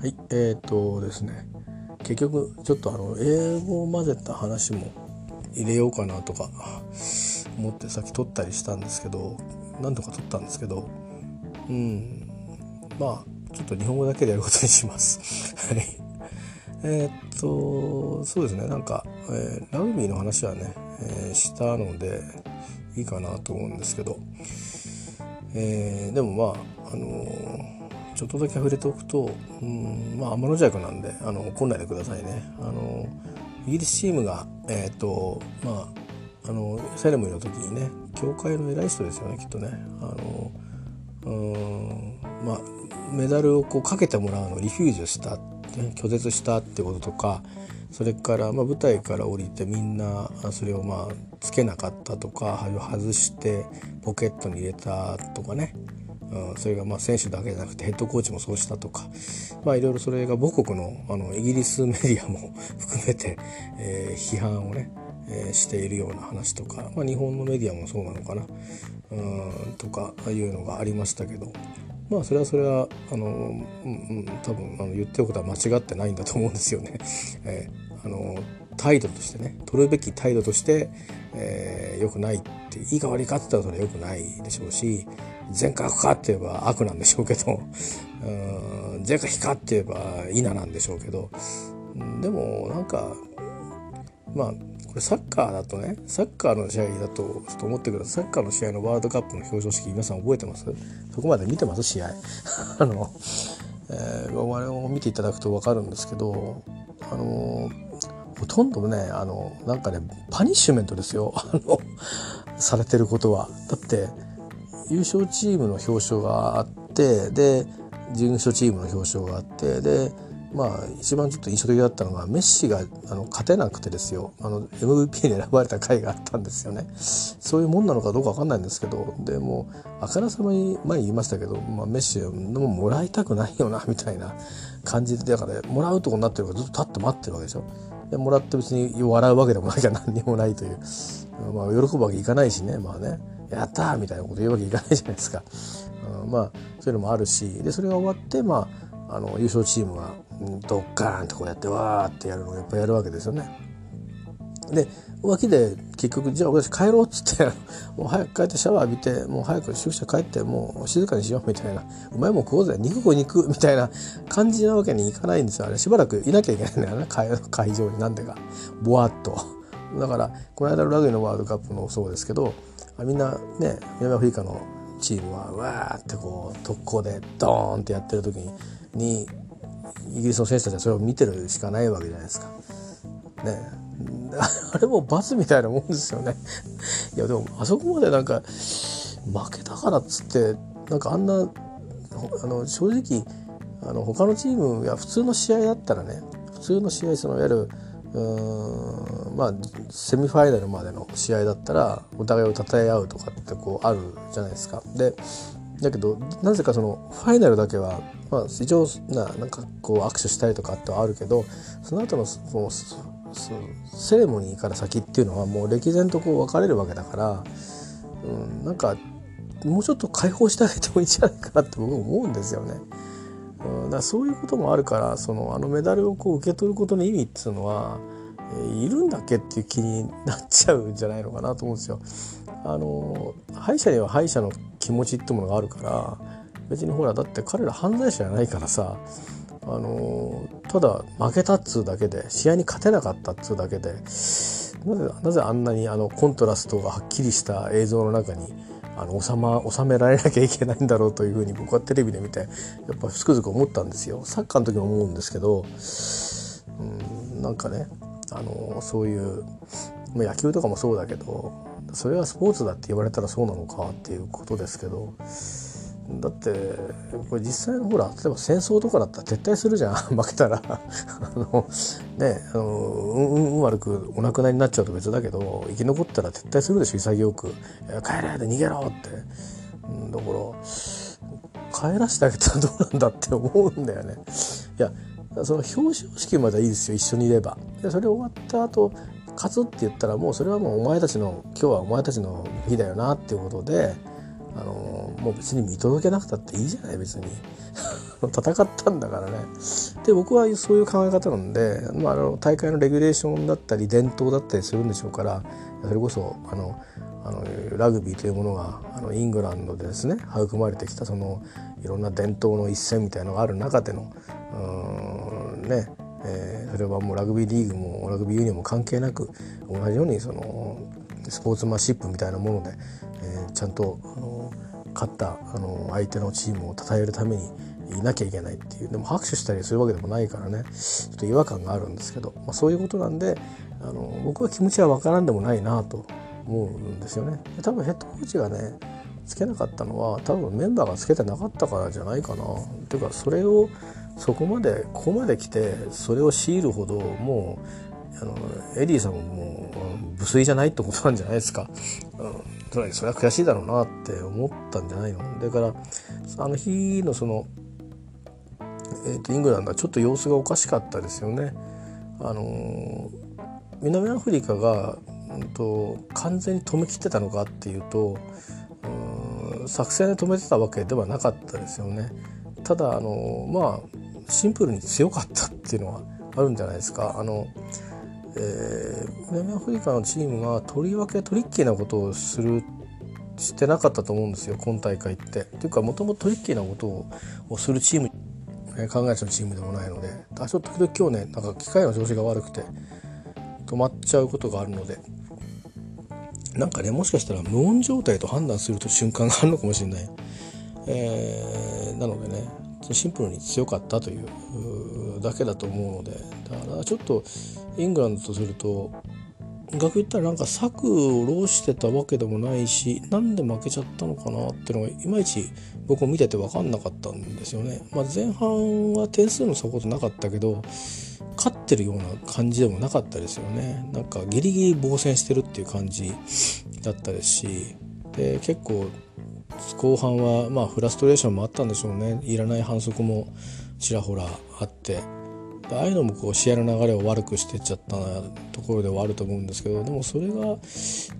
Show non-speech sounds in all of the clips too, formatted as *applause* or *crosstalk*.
はい。えー、とですね。結局ちょっとあの英語を混ぜた話も入れようかなとか思ってさっき撮ったりしたんですけど何度か撮ったんですけどうん。まあちょっと日本語だけでやることにします。*laughs* はい。え、っとそうですね。なんか、えー、ラグビーの話はね、えー、したのでいいかなと思うんですけど、えー、でもまああのちょっとだけ触れておくと、うん、まあ天の弱なんであの怒んないでくださいね。あのイギリスチームがえっ、ー、とまああのセレモニーの時にね教会の偉い人ですよねきっとね。あのうんまあメダルをこうかけてもらうのをリフュージュした、ね、拒絶したってこととかそれから、まあ、舞台から降りてみんなそれをまあつけなかったとか外してポケットに入れたとかねうん、それがまあ選手だけじゃなくてヘッドコーチもそうしたとか、まあ、いろいろそれが母国のあのイギリスメディアも *laughs* 含めて、えー、批判をね、えー、しているような話とか、まあ、日本のメディアもそうなのかなうんとかいうのがありましたけどまあそれはそれはあの、うん、多分あの言ってることは間違ってないんだと思うんですよね。*laughs* えー、あの態度としてね取るべき態度として、えー、良くないっていいか悪いかって言ったらそれは良くないでしょうし善か悪かって言えば悪なんでしょうけど善か非かって言えば稲なんでしょうけどでもなんかまあこれサッカーだとねサッカーの試合だとちょっと思ってください。サッカーの試合のワールドカップの表彰式皆さん覚えてます？そこまで見てます試合。*laughs* あの、えー、我々を見ていただくと分かるんですけどあのほとんどねあのなんかねパニッシュメントですよ。あのされてることは。だって優勝チームの表彰があってで準優勝チームの表彰があってでまあ一番ちょっと印象的だったのがメッシがあの勝てなくてですよ。あの MVP に選ばれた回があったんですよね。そういうもんなのかどうか分かんないんですけどでもあからさまに前に言いましたけど、まあ、メッシはももらいたくないよな *laughs* みたいな感じでだからもらうとこになってるからずっと立って待ってるわけでしょ。でもらって別に笑うわけでもないじゃ何にもないという、まあ、喜ぶわけいかないしねまあね。やったみたいなこと言うわけいかないじゃないですか。うん、まあそういうのもあるし。でそれが終わってまああの優勝チームがドッカーンとこうやってわーってやるのをやっぱやるわけですよね。で脇で結局じゃあ私帰ろうっつって *laughs* もう早く帰ってシャワー浴びてもう早く宿舎帰ってもう静かにしようみたいな。うまいもん食おうぜ。肉食う肉みたいな感じなわけにいかないんですよ。あれしばらくいなきゃいけないんだよね。*laughs* 会場になんでか。ぼわっと。だからこの間のラグビーのワールドカップもそうですけどみんなね南アフリカのチームはわーってこう特攻でドーンってやってる時にイギリスの選手たちはそれを見てるしかないわけじゃないですか。ね *laughs* あれも罰みたいなもんですよね。いやでもあそこまでなんか負けたからっつってなんかあんなあの正直あの他のチームや普通の試合だったらね普通の試合そのいわゆるうんまあセミファイナルまでの試合だったらお互いを称え合うとかってこうあるじゃないですか。でだけどなぜかそのファイナルだけは、まあ、一応ななんかこう握手したりとかってはあるけどその後のそのセレモニーから先っていうのはもう歴然とこう分かれるわけだから、うん、なんかもうちょっと解放してあげてもいいんじゃないかなって僕思うんですよね。うん、だそういうこともあるからそのあのメダルをこう受け取ることの意味っていうのは、えー、いるんだっけっていう気になっちゃうんじゃないのかなと思うんですよ。あの敗者には敗者の気持ちってものがあるから別にほらだって彼ら犯罪者じゃないからさあのただ負けたっつうだけで試合に勝てなかったっつうだけでなぜなぜあんなにあのコントラストがはっきりした映像の中にあの収,、ま、収められなきゃいけないんだろうというふうに僕はテレビで見てやっぱつくづく思ったんですよ。サッカーの時も思うんですけど、うん、なんかねあのそういう野球とかもそうだけどそれはスポーツだって言われたらそうなのかっていうことですけどだってこれ実際のほら例えば戦争とかだったら撤退するじゃん。*laughs* 負けたら。*laughs* あのねあのうんうん悪くお亡くなりになっちゃうと別だけど生き残ったら撤退するでしょ潔く「帰れ!」で逃げろって、うん、だから帰らせてあげたらどうなんだって思うんだよね。いやその表彰式まではいいですよ一緒にいれば。でそれ終わった後勝つって言ったらもうそれはもうお前たちの今日はお前たちの日だよなっていうことであのもう別に見届けなくたっていいじゃない別に。*laughs* 戦ったんだからね。で僕はそういう考え方なんで、まあ、あの大会のレギュレーションだったり伝統だったりするんでしょうからそれこそあのあのラグビーというものがあのイングランドでですね育まれてきたそのいろんな伝統の一戦みたいのがある中でのうんねえー、それはもうラグビーリーグもラグビーユニオンも関係なく同じようにそのスポーツマンシップみたいなもので、えー、ちゃんとあの勝ったあの相手のチームを称えるためにいなきゃいけないっていうでも拍手したりするわけでもないからねちょっと違和感があるんですけど、まあ、そういうことなんであの僕は気持ちは分からんでもないなと思うんですよね。多分ヘッドコーチがねつけなかったのは多分メンバーがつけてなかったからじゃないかな。ていうかそれをそこまでここまで来てそれを強いるほどもうあのエディさんももう無粋じゃないってことなんじゃないですか。それは悔しいだろうなって思ったんじゃないの？だからあの日のその、えーと、イングランドはちょっと様子がおかしかったですよね。あの南アフリカが、うんと、完全に止めきってたのかっていうとうん作戦で止めてたわけではなかったですよね。ただあのまあシンプルに強かったっていうのはあるんじゃないですか。あのえー、南アフリカのチームがとりわけトリッキーなことをするしてなかったと思うんですよ今大会って。っていうかもともとトリッキーなことをするチーム考えちゃうチームでもないのであちょっと時々今日ねなんか機械の調子が悪くて止まっちゃうことがあるのでなんかねもしかしたら無音状態と判断すると瞬間があるのかもしれない。えー、なのでねシンプルに強かったというだけだと思うのでだからちょっとイングランドとすると逆言ったらなんか策を浪してたわけでもないしなんで負けちゃったのかなっていうのがいまいち僕も見てて分かんなかったんですよね。まあ、前半は点数の差ことなかったけど勝ってるような感じでもなかったですよね。なんかギリギリ防戦してるっていう感じだったですしで結構後半はまあフラストレーションもあったんでしょうねいらない反則もちらほらあってああいうのもこう試合の流れを悪くしてっちゃったところではあると思うんですけどでもそれが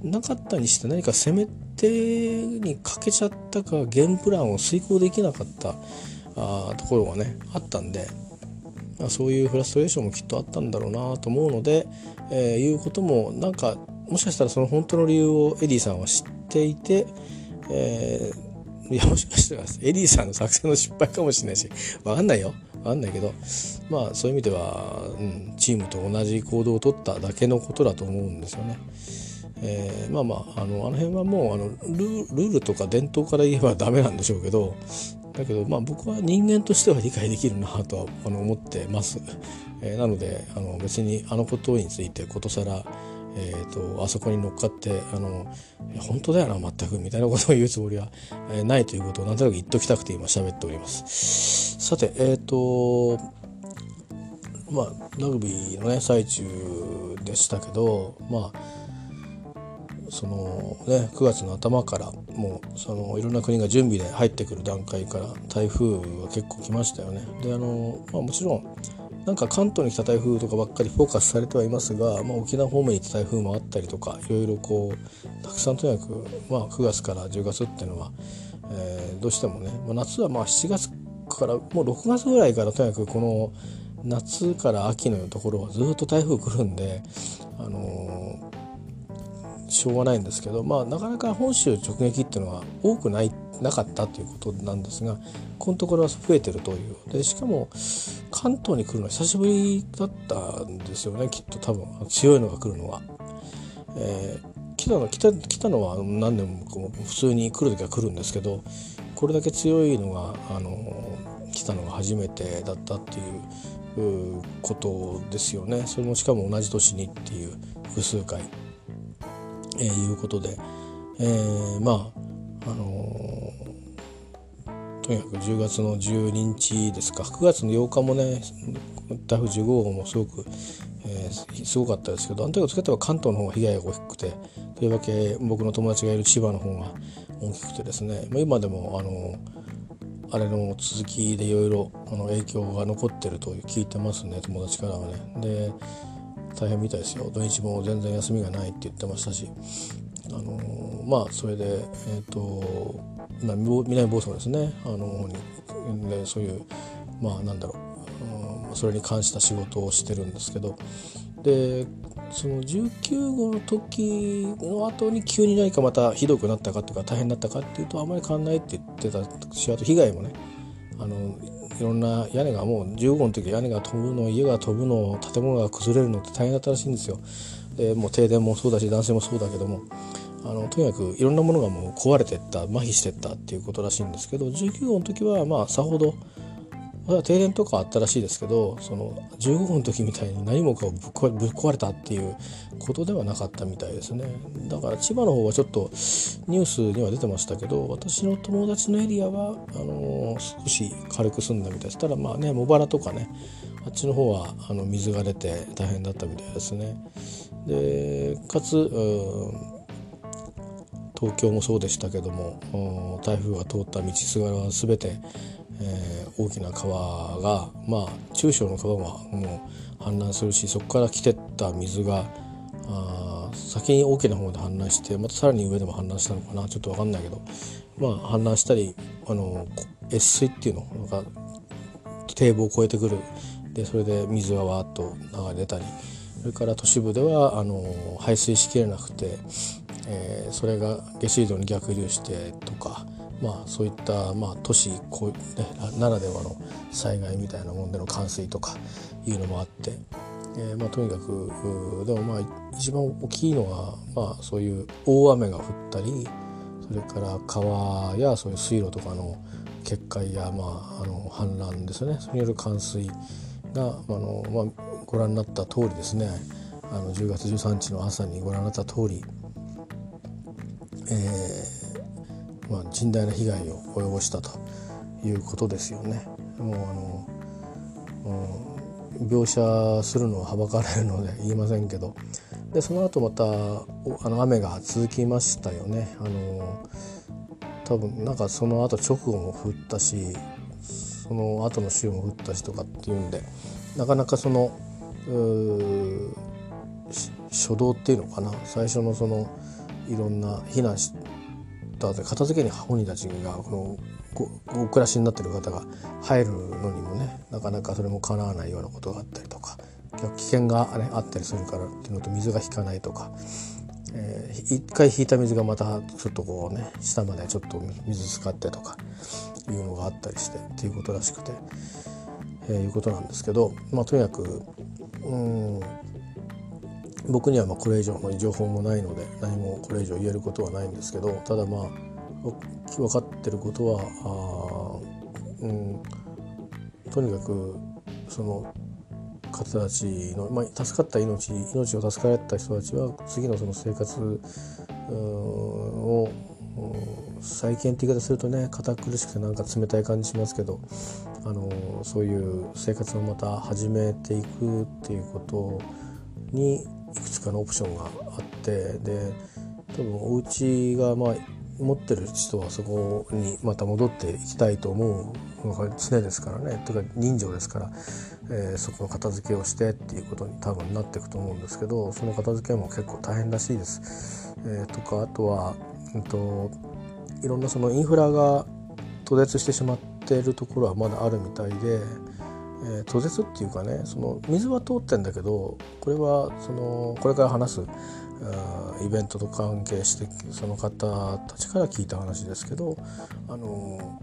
なかったにして何か攻め手にかけちゃったかゲームプランを遂行できなかったあところがねあったんで、まあ、そういうフラストレーションもきっとあったんだろうなと思うので、えー、いうこともなんかもしかしたらその本当の理由をエディさんは知っていて、えー、いやもしかしたらエディさんの作戦の失敗かもしれないし分かんないよ。分かんないけどまあそういう意味では、うん、チームと同じ行動をとっただけのことだと思うんですよね。えー、まあまああのあの辺はもうあのルールとか伝統から言えばダメなんでしょうけどだけどまあ僕は人間としては理解できるなとはあの思ってます。えー、なのであの別にあのことについてことさらえーと、あそこに乗っかってあの本当だよな全くみたいなことを言うつもりは、えー、ないということをなんとなく言っときたくて今喋っております。さてえっ、ー、とまあラグビーのね最中でしたけどまあそのね9月の頭からもうそのいろんな国が準備で入ってくる段階から台風が結構来ましたよね。であの、まあ、もちろんなんか関東に来た台風とかばっかりフォーカスされてはいますが、まあ、沖縄方面に行った台風もあったりとかいろいろこうたくさんとにかく、まあ、9月から10月っていうのは、えー、どうしてもね、まあ、夏はまあ7月からもう6月ぐらいからとにかくこの夏から秋のところはずっと台風来るんで、あの、しょうがないんですけど、まあ、なかなか本州直撃っていうのは多くないなかったということなんですがこのところは増えてるという。でしかも関東に来るのは久しぶりだったんですよねきっと多分。強いのが来るのは。えー、来たの来た来たのは何年もこう普通に来る時は来るんですけどこれだけ強いのがあの来たのが初めてだったっていうことですよね。それもしかも同じ年にっていう複数回、えー、いうことで、えー、まああのとにかく10月の12日ですか9月の8日もね台風15号もすごく、えー、すごかったですけどあの時をつけては関東の方が被害が大きくてとりわけ僕の友達がいる千葉の方が大きくてですね、まあ、今でもあのあれの続きでいろいろ影響が残ってると聞いてますね友達からはね。で大変みたいですよ。土日も全然休みがないって言ってましたし。あのまあそれでえっ、ー、と南房総ですね。あのにでそういうまあなんだろう、それに関した仕事をしてるんですけど。でその19号の時の後に急に何かまたひどくなったかとか大変だったかっていうとあまり変わんないって言ってたしあと被害もね。あのいろんな屋根がもう15の時屋根が飛ぶの家が飛ぶの建物が崩れるのって大変だったらしいんですよ。でもう停電もそうだし男性もそうだけどもあのとにかくいろんなものがもう壊れてった麻痺してったっていうことらしいんですけど19号の時はまあさほど停電とかあったらしいですけどその15号の時みたいに何もかぶっ壊れたっていうことではなかったみたいですね。だから千葉の方はちょっとニュースには出てましたけど私の友達のエリアはあのー、少し軽く済んだみたいです。ただまあね茂原とかねあっちの方はあの水が出て大変だったみたいですね。でかつ東京もそうでしたけども台風が通った道すがらは全てえー、大きな川がまあ中小の川はもう氾濫するしそこから来てった水があ先に大きな方で氾濫してまたさらに上でも氾濫したのかなちょっと分かんないけどまあ氾濫したりあの越水っていうのなんか堤防を越えてくる。でそれで水がわーっと流れ出たりそれから都市部ではあの排水しきれなくて、えー、それが下水道に逆流してとかまあ、そういった、まあ、都市こう、ね、ならではの災害みたいなもんでの冠水とかいうのもあって、えーまあ、とにかくでもまあ一番大きいのは、まあ、そういう大雨が降ったりそれから川やそういう水路とかの決壊や、まあ、あの氾濫ですね。それによる冠水があの、まあ、ご覧になった通りですね。あの10月13日の朝にご覧になった通り、えーまあ、甚大な被害を及ぼしたということですよね。もうあの、うん、描写するのははばかられるので言いませんけどでその後またあの雨が続きましたよね。あの多分なんかその後直後も降ったしその後の週も降ったしとかっていうんでなかなかその初動っていうのかな最初のそのいろんな避難し片付けに本人たちがこのお暮らしになってる方が入るのにもねなかなかそれも叶わないようなことがあったりとか危険が、ね、あったりするからっていうのと水が引かないとか、えー、一回引いた水がまたちょっとこうね下までちょっと水使ってとかいうのがあったりしてっていうことらしくて、えー、いうことなんですけど、まあ、とにかくうん僕にはまこれ以上の情報もないので何もこれ以上言えることはないんですけどただまあ分かってることはあ、うん、とにかくその方たちの、まあ、助かった命命を助かられた人たちは次のその生活を再建って言い方するとね堅苦しくてなんか冷たい感じしますけどあのそういう生活をまた始めていくっていうことにいくつかのオプションがあってで多分お家がまあ持ってる人はそこにまた戻っていきたいと思うのが常ですからねというか人情ですから、えー、そこの片付けをしてっていうことに多分なっていくと思うんですけどその片付けも結構大変らしいです。えー、とかあとは、うんと、いろんなそのインフラが途絶してしまっているところはまだあるみたいで。えー、途絶っていうかねその水は通ってんだけどこれはそのこれから話すイベントと関係してその方たちから聞いた話ですけどあの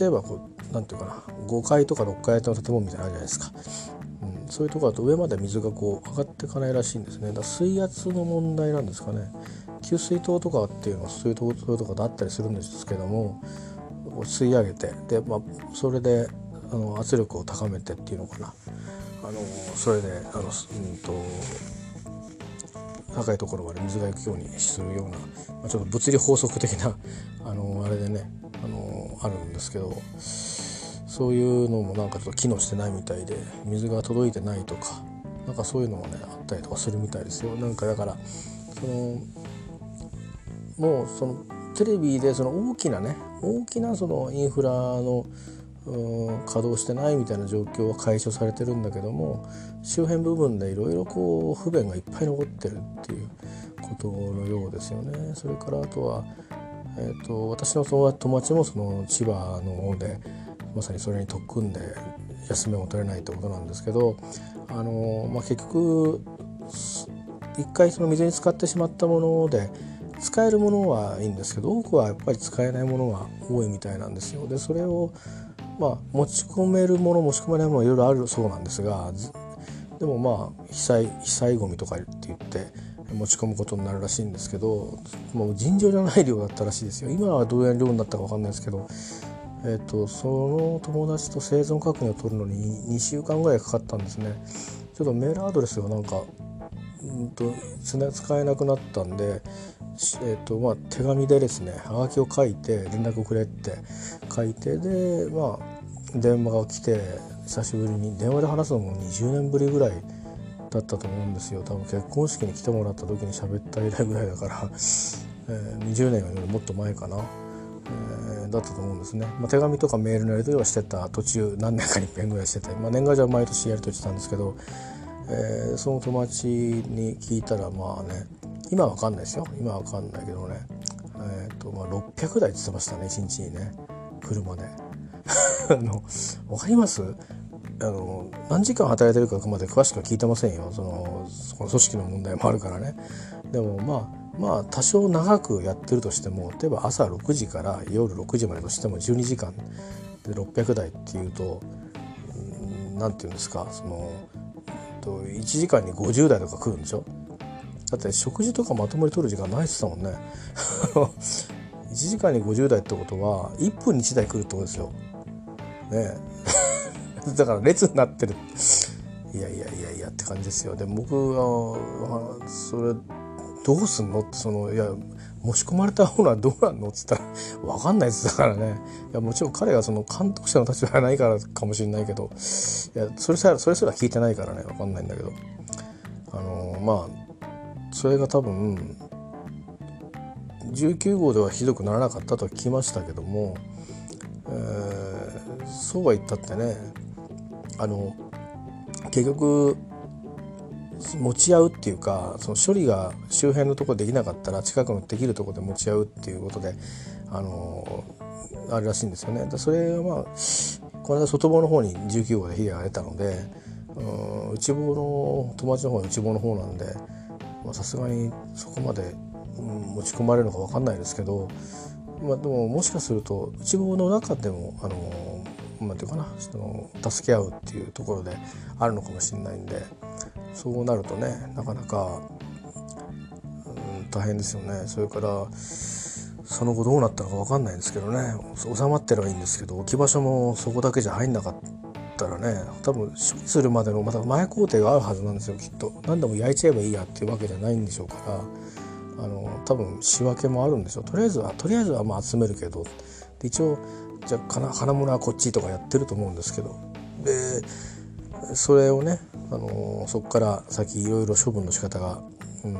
例えばこうなんていうかな5階とか6階の建物みたいなのあるじゃないですか、うん、そういうところだと上まで水がこう上がっていかないらしいんですね。だ水圧の問題なんですかね。給水塔とかっていうのはそういうところとかあったりするんですけども吸い上げてで、まあ、それであの圧力を高めてっていうのかなあのそれであの、うんと、高いところまで水が行くようにするような、まあ、ちょっと物理法則的な *laughs* あのあれでねあのあるんですけどそういうのもなんかちょっと機能してないみたいで水が届いてないとかなんかそういうのもねあったりとかするみたいですよ。なんかだからそのもうそのテレビでその大きなね大きなそのインフラの稼働してないみたいな状況は解消されてるんだけども周辺部分でいろいろこう不便がいっぱい残ってるっていうことのようですよね。それからあとは、えーと、私の友達もその千葉の方でまさにそれに特訓で休みも取れないってことなんですけどあの、まあ、結局一回その水に浸かってしまったもので使えるものはいいんですけど多くはやっぱり使えないものが多いみたいなんですよ。でそれをまあ持ち込めるもの持ち込めないものいろいろあるそうなんですがでもまあ被災被災ごみとかって言って持ち込むことになるらしいんですけどもう尋常じゃない量だったらしいですよ。今はどういう量になったか分かんないですけど、えーと、その友達と生存確認を取るのに2週間ぐらいかかったんですね。ちょっとメールアドレスがなんかうんと使えなくなったんで、えーとまあ、手紙でですねはがきを書いて連絡をくれって書いてでまあ電話が来て久しぶりに電話で話すのも20年ぶりぐらいだったと思うんですよ。多分結婚式に来てもらった時に喋った以来ぐらいだから、*laughs* えー、20年よりもっと前かな、だったと思うんですね、まあ、手紙とかメールのやり取りはしてた途中何年かに一遍ぐらいしてて、まあ、年賀状は毎年やり取りしてたんですけど、えー、その友達に聞いたらまあね今は分かんないですよ。今は分かんないけどね。えーとまあ、600台って言ってましたね1日にね。車で。*laughs* あの分かります？あの何時間働いてるかまで詳しくは聞いてませんよ。そのその組織の問題もあるからね。でもまあまあ多少長くやってるとしても例えば朝6時から夜6時までとしても12時間で600台っていうと何て言うんですかその1時間に50台とか来るんでしょ？だって食事とかまともに取る時間ないっすたもんね。*laughs* 1時間に50台ってことは1分に1台来るってことですよ。ね。*laughs* だから列になってる。いやいやいやいやって感じですよ。で僕はそれどうすんの？ってそのいや申し込まれた方はどうなんの？っつったら分かんないっすだからね。いやもちろん彼がその監督者の立場がないからかもしれないけどいやそれさそれすら聞いてないからね分かんないんだけど。あのまあそれが多分19号ではひどくならなかったとは聞きましたけども、えー、そうは言ったってねあの結局持ち合うっていうかその処理が周辺のところできなかったら近くのできるところで持ち合うっていうことであのあるらしいんですよね。それはまあこの間外房の方に19号で被害が出たので、うん、内房の友達の方は内房の方なんでさすがにそこまで、うん、持ち込まれるのか分かんないですけど、まあ、でももしかすると内房の中でもあのなんていうかなその助け合うっていうところであるのかもしれないんでそうなるとねなかなか、うん、大変ですよね。それからその後どうなったのか分かんないんですけどね。収まってればいいんですけど置き場所もそこだけじゃ入んなかったらね多分処理するまでのまた前工程があるはずなんですよきっと。何でも焼いちゃえばいいやっていうわけじゃないんでしょうからあの多分仕分けもあるんでしょう。とりあえずはとりあえずはまあ集めるけど。一応じゃあ金物はこっちとかやってると思うんですけど。でそれをね、あのそこから先いろいろ処分の仕方が、うん、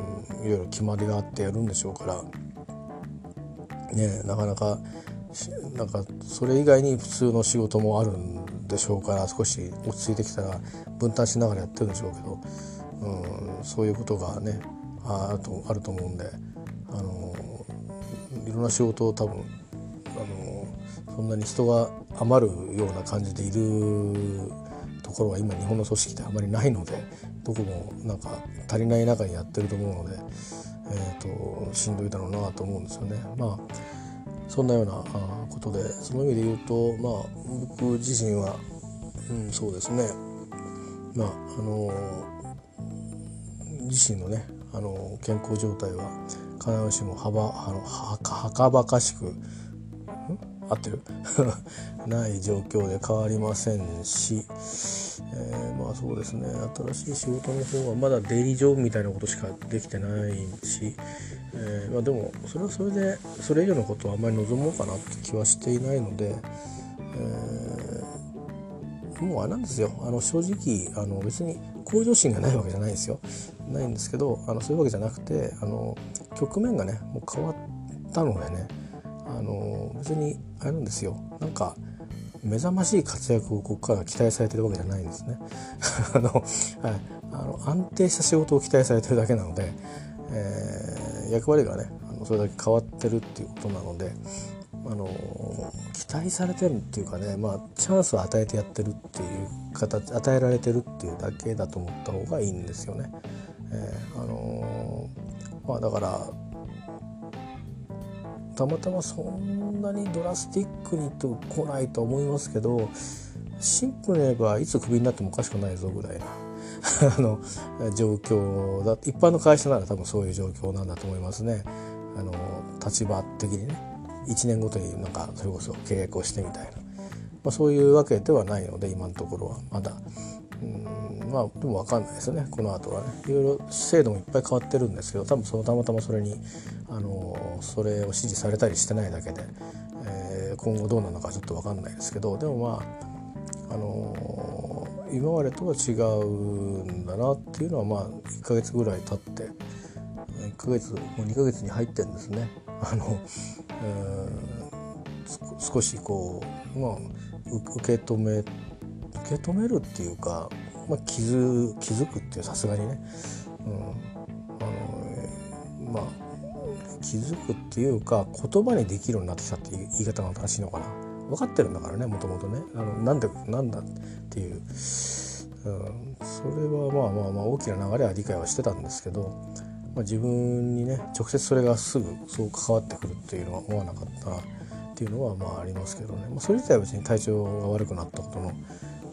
いろいろ決まりがあってやるんでしょうからねなかなかなんかそれ以外に普通の仕事もあるんでしょうから少し落ち着いてきたら分担しながらやってるんでしょうけど、うん、そういうことがねあるとあると思うんで、あのいろんな仕事を多分、あのそんなに人が余るような感じでいるところは今日本の組織であまりないのでどこもなんか足りない中にやってると思うので、えーと、しんどいだろうなと思うんですよね。まあそんなようなことでその意味で言うとまあ僕自身は、うん、そうですねまああの自身のねあの健康状態は必ずしも幅あのはかばかしく合ってる。*laughs* ない状況で変わりませんし、えー、まあそうですね。新しい仕事の方はまだ出入り上みたいなことしかできてないし、えー、まあ、でもそれはそれでそれ以上のことはあんまり望もうかなって気はしていないので、えー、もうあれなんですよ。あの正直あの別に向上心がないわけじゃないですよ。ないんですけどあのそういうわけじゃなくてあの局面がねもう変わったのでね。あの別にあれなんですよ。なんか目覚ましい活躍をここから期待されてるわけじゃないんですね。*laughs* あの、はい、あの安定した仕事を期待されてるだけなので、えー、役割がねあのそれだけ変わってるっていうことなのであの期待されてるっていうかね、まあ、チャンスを与えてやってるっていう形与えられてるっていうだけだと思った方がいいんですよね。えー、あのまあ、だからたまたまそんなにドラスティックにと来ないと思いますけどシンプルに言えばいつクビになってもおかしくないぞぐらいな *laughs* あの状況だ一般の会社なら多分そういう状況なんだと思いますね。あの立場的にね1年ごとになんかそれこそ契約をしてみたいな、まあ、そういうわけではないので今のところはまだうんまあでも分かんないですよねこの後はねいろいろ制度もいっぱい変わってるんですけど多分そのたまたまそれにあのそれを指示されたりしてないだけで、えー、今後どうなのかちょっと分かんないですけどでもまああの今までとは違うんだなっていうのはまあ1ヶ月ぐらい経って1ヶ月もう2ヶ月に入ってるんですね。あの、えー、少しこう、まあ、受け止め受け止めるっていうか、まあ、気づ気づくっていうさすがにね、うん。あの、まあ気づくっていうか言葉にできるようになってきたっていう言い方が正しいのかな。分かってるんだからねもともとね。あのなんでなんだっていう、うん、それはまあまあまあ大きな流れは理解はしてたんですけどまあ、自分にね直接それがすぐそう関わってくるっていうのは思わなかったっていうのはまあありますけどね、まあ、それ自体は別に体調が悪くなったことの、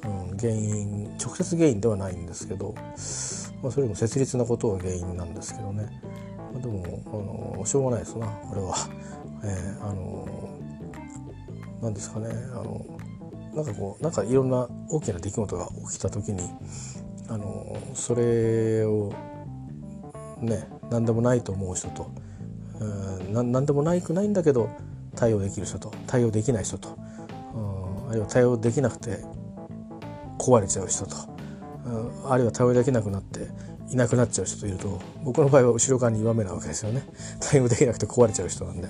うん、原因直接原因ではないんですけど、まあ、それも切実なことが原因なんですけどね、まあ、でもあのしょうがないですなこれは。*laughs* えー、あの何ですかねあのなんかこうなんかいろんな大きな出来事が起きた時にあのそれをね何でもないと思う人とうん何でもないくないんだけど対応できる人と対応できない人とうんあるいは対応できなくて壊れちゃう人と。あるいは対応できなくなっていなくなっちゃう人といると僕の場合は後ろ側に2番目なわけですよね。*laughs* 対応できなくて壊れちゃう人なんで、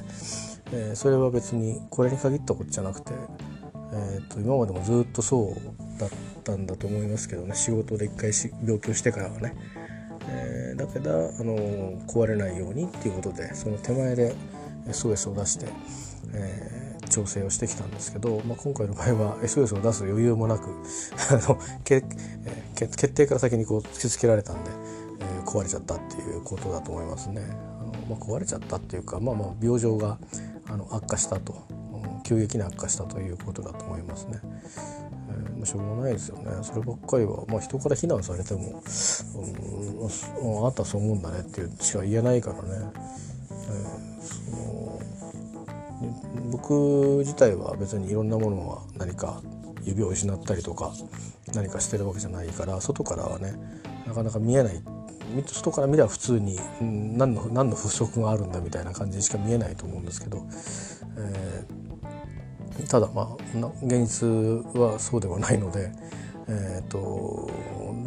えー、それは別にこれに限ったことじゃなくて、えーと、今までもずっとそうだったんだと思いますけどね。仕事で一回し病気をしてからはね。えー、だけど、あの壊れないようにっていうことでその手前で SOS を出して、えー、調整をしてきたんですけど、まあ、今回の場合は SOS を出す余裕もなく *laughs* あのけ、えー、決定から先にこう突きつけられたんで、えー、壊れちゃったっていうことだと思いますね。あのまあ、壊れちゃったっていうか、まあ、まあ病状があの悪化したと急激に悪化したということだと思いますね。えー、しょうがないですよねそればっかりは、まあ、人から非難されても、うん、あなたそう思うんだねっていうしか言えないからね、僕自体は別にいろんなものは何か指を失ったりとか何かしてるわけじゃないから外からはねなかなか見えない。外から見れば普通に、何の何の不足があるんだみたいな感じにしか見えないと思うんですけど、えーただまあ現実はそうではないので、えーと、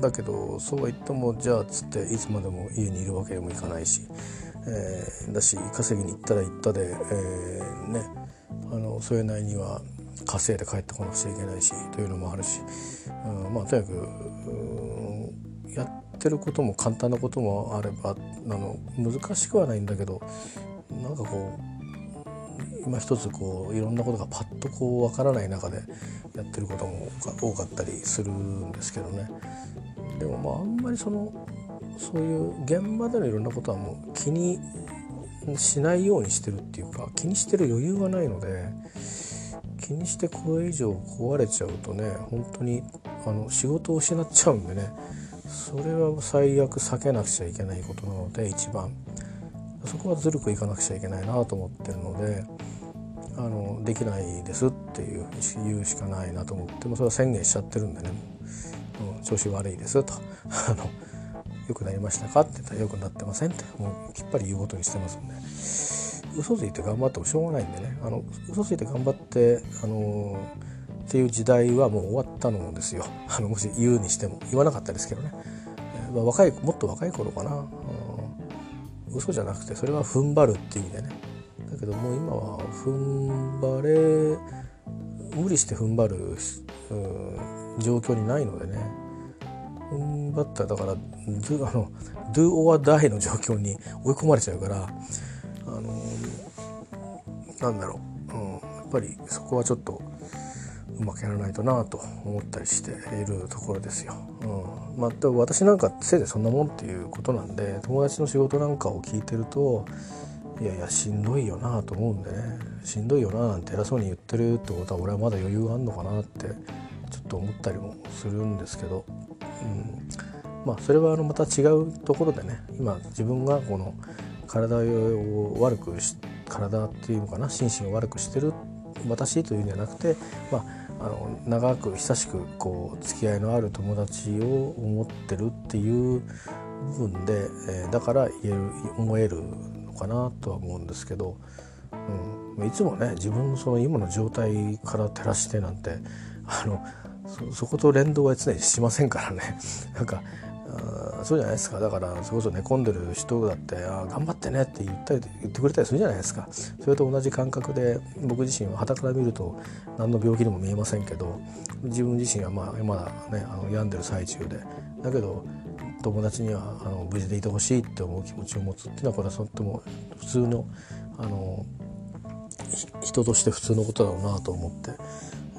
だけどそうは言ってもじゃあつっていつまでも家にいるわけにもいかないし、えー、だし稼ぎに行ったら行ったで、えー、ねあのそれなりには稼いで帰ってこなくちゃいけないしというのもあるし、うん、まあとにかく、やってることも簡単なこともあればあの難しくはないんだけどなんかこう今一つこういろんなことがパッとこう分からない中でやってることも多かったりするんですけどね。でもまああんまりそのそういう現場でのいろんなことはもう気にしないようにしてるっていうか気にしてる余裕がないので気にしてこれ以上壊れちゃうとね本当にあの仕事を失っちゃうんでねそれは最悪避けなくちゃいけないことなので一番。そこはずるくいかなくちゃいけないなと思ってるのであのできないですっていう言うしかないなと思ってもそれは宣言しちゃってるんでねもう調子悪いですと。*laughs* あの良くなりましたか？って言ったら良くなってませんって。もうきっぱり言うことにしてますんで嘘ついて頑張ってもしょうがないんでね。あの嘘ついて頑張ってあのっていう時代はもう終わったのですよ。あのもし言うにしても。言わなかったですけどね、えー、若いもっと若い頃かな。うん嘘じゃなくてそれは踏ん張るっていう意味でね。だけどもう今は踏ん張れ無理して踏ん張る、うん状況にないのでね。踏ん張った。らだからあの do or die の状況に追い込まれちゃうからあのなんだろう、うん、やっぱりそこはちょっとうまくやらないとなと思ったりしているところですよ。うん。まあ、私なんかせいぜいそんなもんっていうことなんで友達の仕事なんかを聞いてるといやいやしんどいよなと思うんでね。しんどいよななんて偉そうに言ってるってことは俺はまだ余裕があるのかなってちょっと思ったりもするんですけど、うん、まあそれはあのまた違うところでね今自分がこの体を悪くし体っていうのかな心身を悪くしてる私というんじゃなくて、まあ、あの長く久しくこう付き合いのある友達を思ってるっていう部分で、えー、だから言える思えるのかなとは思うんですけど、うん、いつもね自分のその今の状態から照らしてなんてあのそこと連動は常にしませんからね。*laughs* なんかそうじゃないですか。だからそれこそ寝込んでる人だって「あ頑張ってね」って言ったり言ってくれたりするじゃないですか。それと同じ感覚で僕自身は傍から見ると何の病気にも見えませんけど自分自身はまあまだねあの病んでる最中で。だけど友達にはあの無事でいてほしいって思う気持ちを持つっていうのはこれはとっても普通のあの人として普通のことだろうなと思って。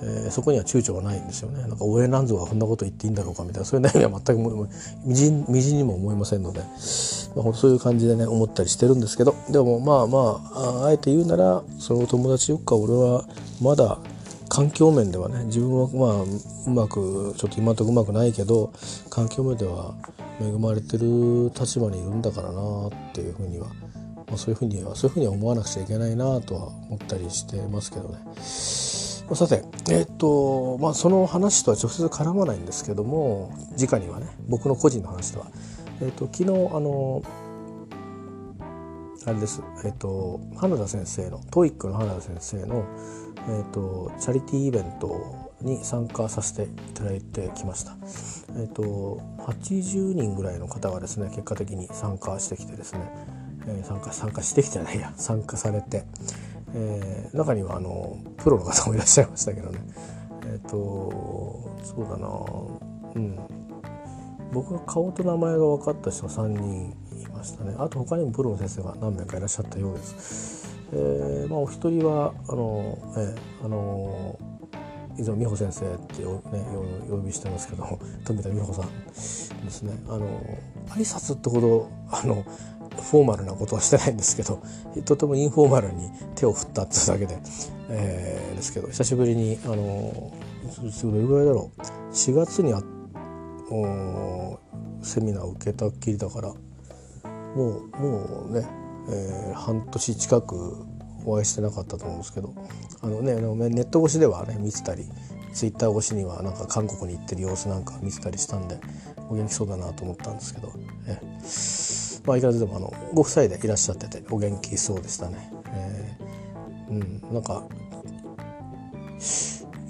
えー、そこには躊躇がないんですよね。なんか応援なんぞがこんなこと言っていいんだろうかみたいな。そういう悩みは全くみじみじにも思いませんので、まあ、そういう感じでね思ったりしてるんですけど。でもまあまああえて言うならその友達よっか俺はまだ環境面ではね自分はまあうまくちょっと今んとこうまくないけど環境面では恵まれてる立場にいるんだからなっていうふうには、ま、そういうふうにはそういうふうには思わなくちゃいけないなとは思ったりしてますけどね。さて、えっとまあ、その話とは直接絡まないんですけども直にはね僕の個人の話とは、えっと、昨日あのあれです、えっと、花田先生の TOEIC の花田先生の、えっと、チャリティーイベントに参加させていただいてきました。えっと、80人ぐらいの方がですね結果的に参加してきてですね、えー、参加参加してきてないや参加されて、えー、中にはあのプロの方もいらっしゃいましたけどね。えっ、ー、とそうだな。うん。僕が顔と名前が分かった人が3人いましたね。あと他にもプロの先生が何名かいらっしゃったようです。えーまあ、お一人はあの、えー、あの以前美穂先生ってよ、ね、お呼びしてますけど富田美穂さんですね。あの挨拶ってほどあのフォーマルなことはしてないんですけどとてもインフォーマルに手を振ったっていうだけで、えー、ですけど久しぶりにあのどれぐらいだろう。4月にあセミナーを受けたっきりだからもうもうね、えー、半年近くお会いしてなかったと思うんですけどあの、ね、ネット越しではね見てたりツイッター越しにはなんか韓国に行ってる様子なんか見てたりしたんでお元気そうだなと思ったんですけど、えまあいかずでもあのご夫妻でいらっしゃっててお元気そうでしたね。えー、うんなんか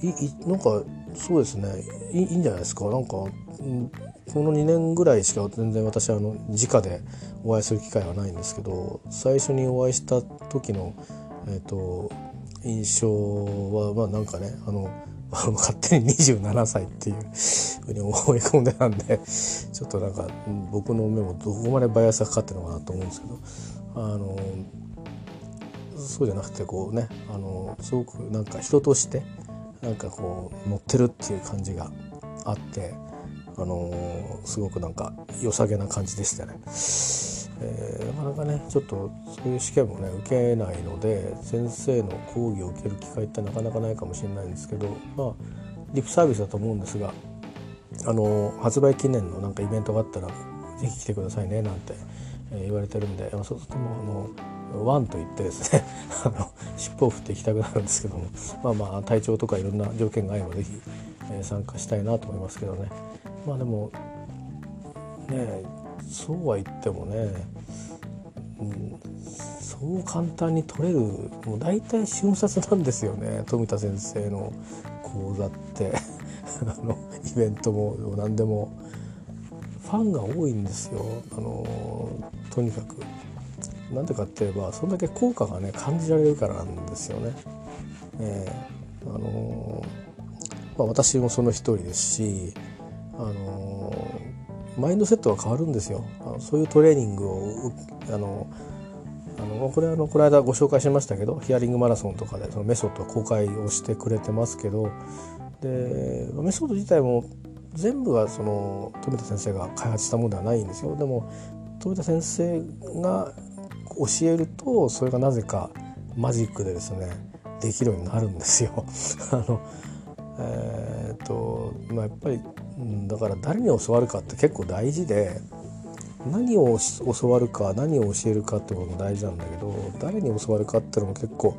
いいなんかそうですねいいいんじゃないですかなんか、うん、この2年ぐらいしか全然私あの直でお会いする機会はないんですけど最初にお会いした時の、えーと、印象はまあなんかねあの *laughs* 勝手に27歳っていうふうに思い込んでたんでちょっとなんか僕の目もどこまでバイアスがかかってるのかなと思うんですけどあのそうじゃなくてこうねあのすごくなんか人としてなんかこう乗ってるっていう感じがあってあのすごくなんか良さげな感じでしたね。えー、なかなかねちょっとそういう試験もね受けないので先生の講義を受ける機会ってなかなかないかもしれないんですけどまあリップサービスだと思うんですがあの発売記念のなんかイベントがあったら是非来てくださいねなんて、えー、言われてるんで、まあ、そうともあのワンと言ってですね *laughs* あの尻尾を振っていきたくなるんですけどもまあまあ体調とかいろんな条件があれば是非、えー、参加したいなと思いますけどね。まあでもねそうは言ってもね、うん、そう簡単に取れるもう大体瞬殺なんですよね富田先生の講座って *laughs* あのイベントも何でもファンが多いんですよあのとにかく。なんでかって言えばそんだけ効果がね感じられるからなんですよね。えーあのまあ、私もその一人ですし、あのマインドセットが変わるんですよ。そういうトレーニングをあのあのこれあのこの間ご紹介しましたけどヒアリングマラソンとかでそのメソッドを公開をしてくれてますけどでメソッド自体も全部はその富田先生が開発したものではないんですよ。でも富田先生が教えるとそれがなぜかマジックでですねできるようになるんですよ。*laughs* あのえー、っとまあやっぱりだから誰に教わるかって結構大事で何を教わるか何を教えるかってことも大事なんだけど誰に教わるかってのも結構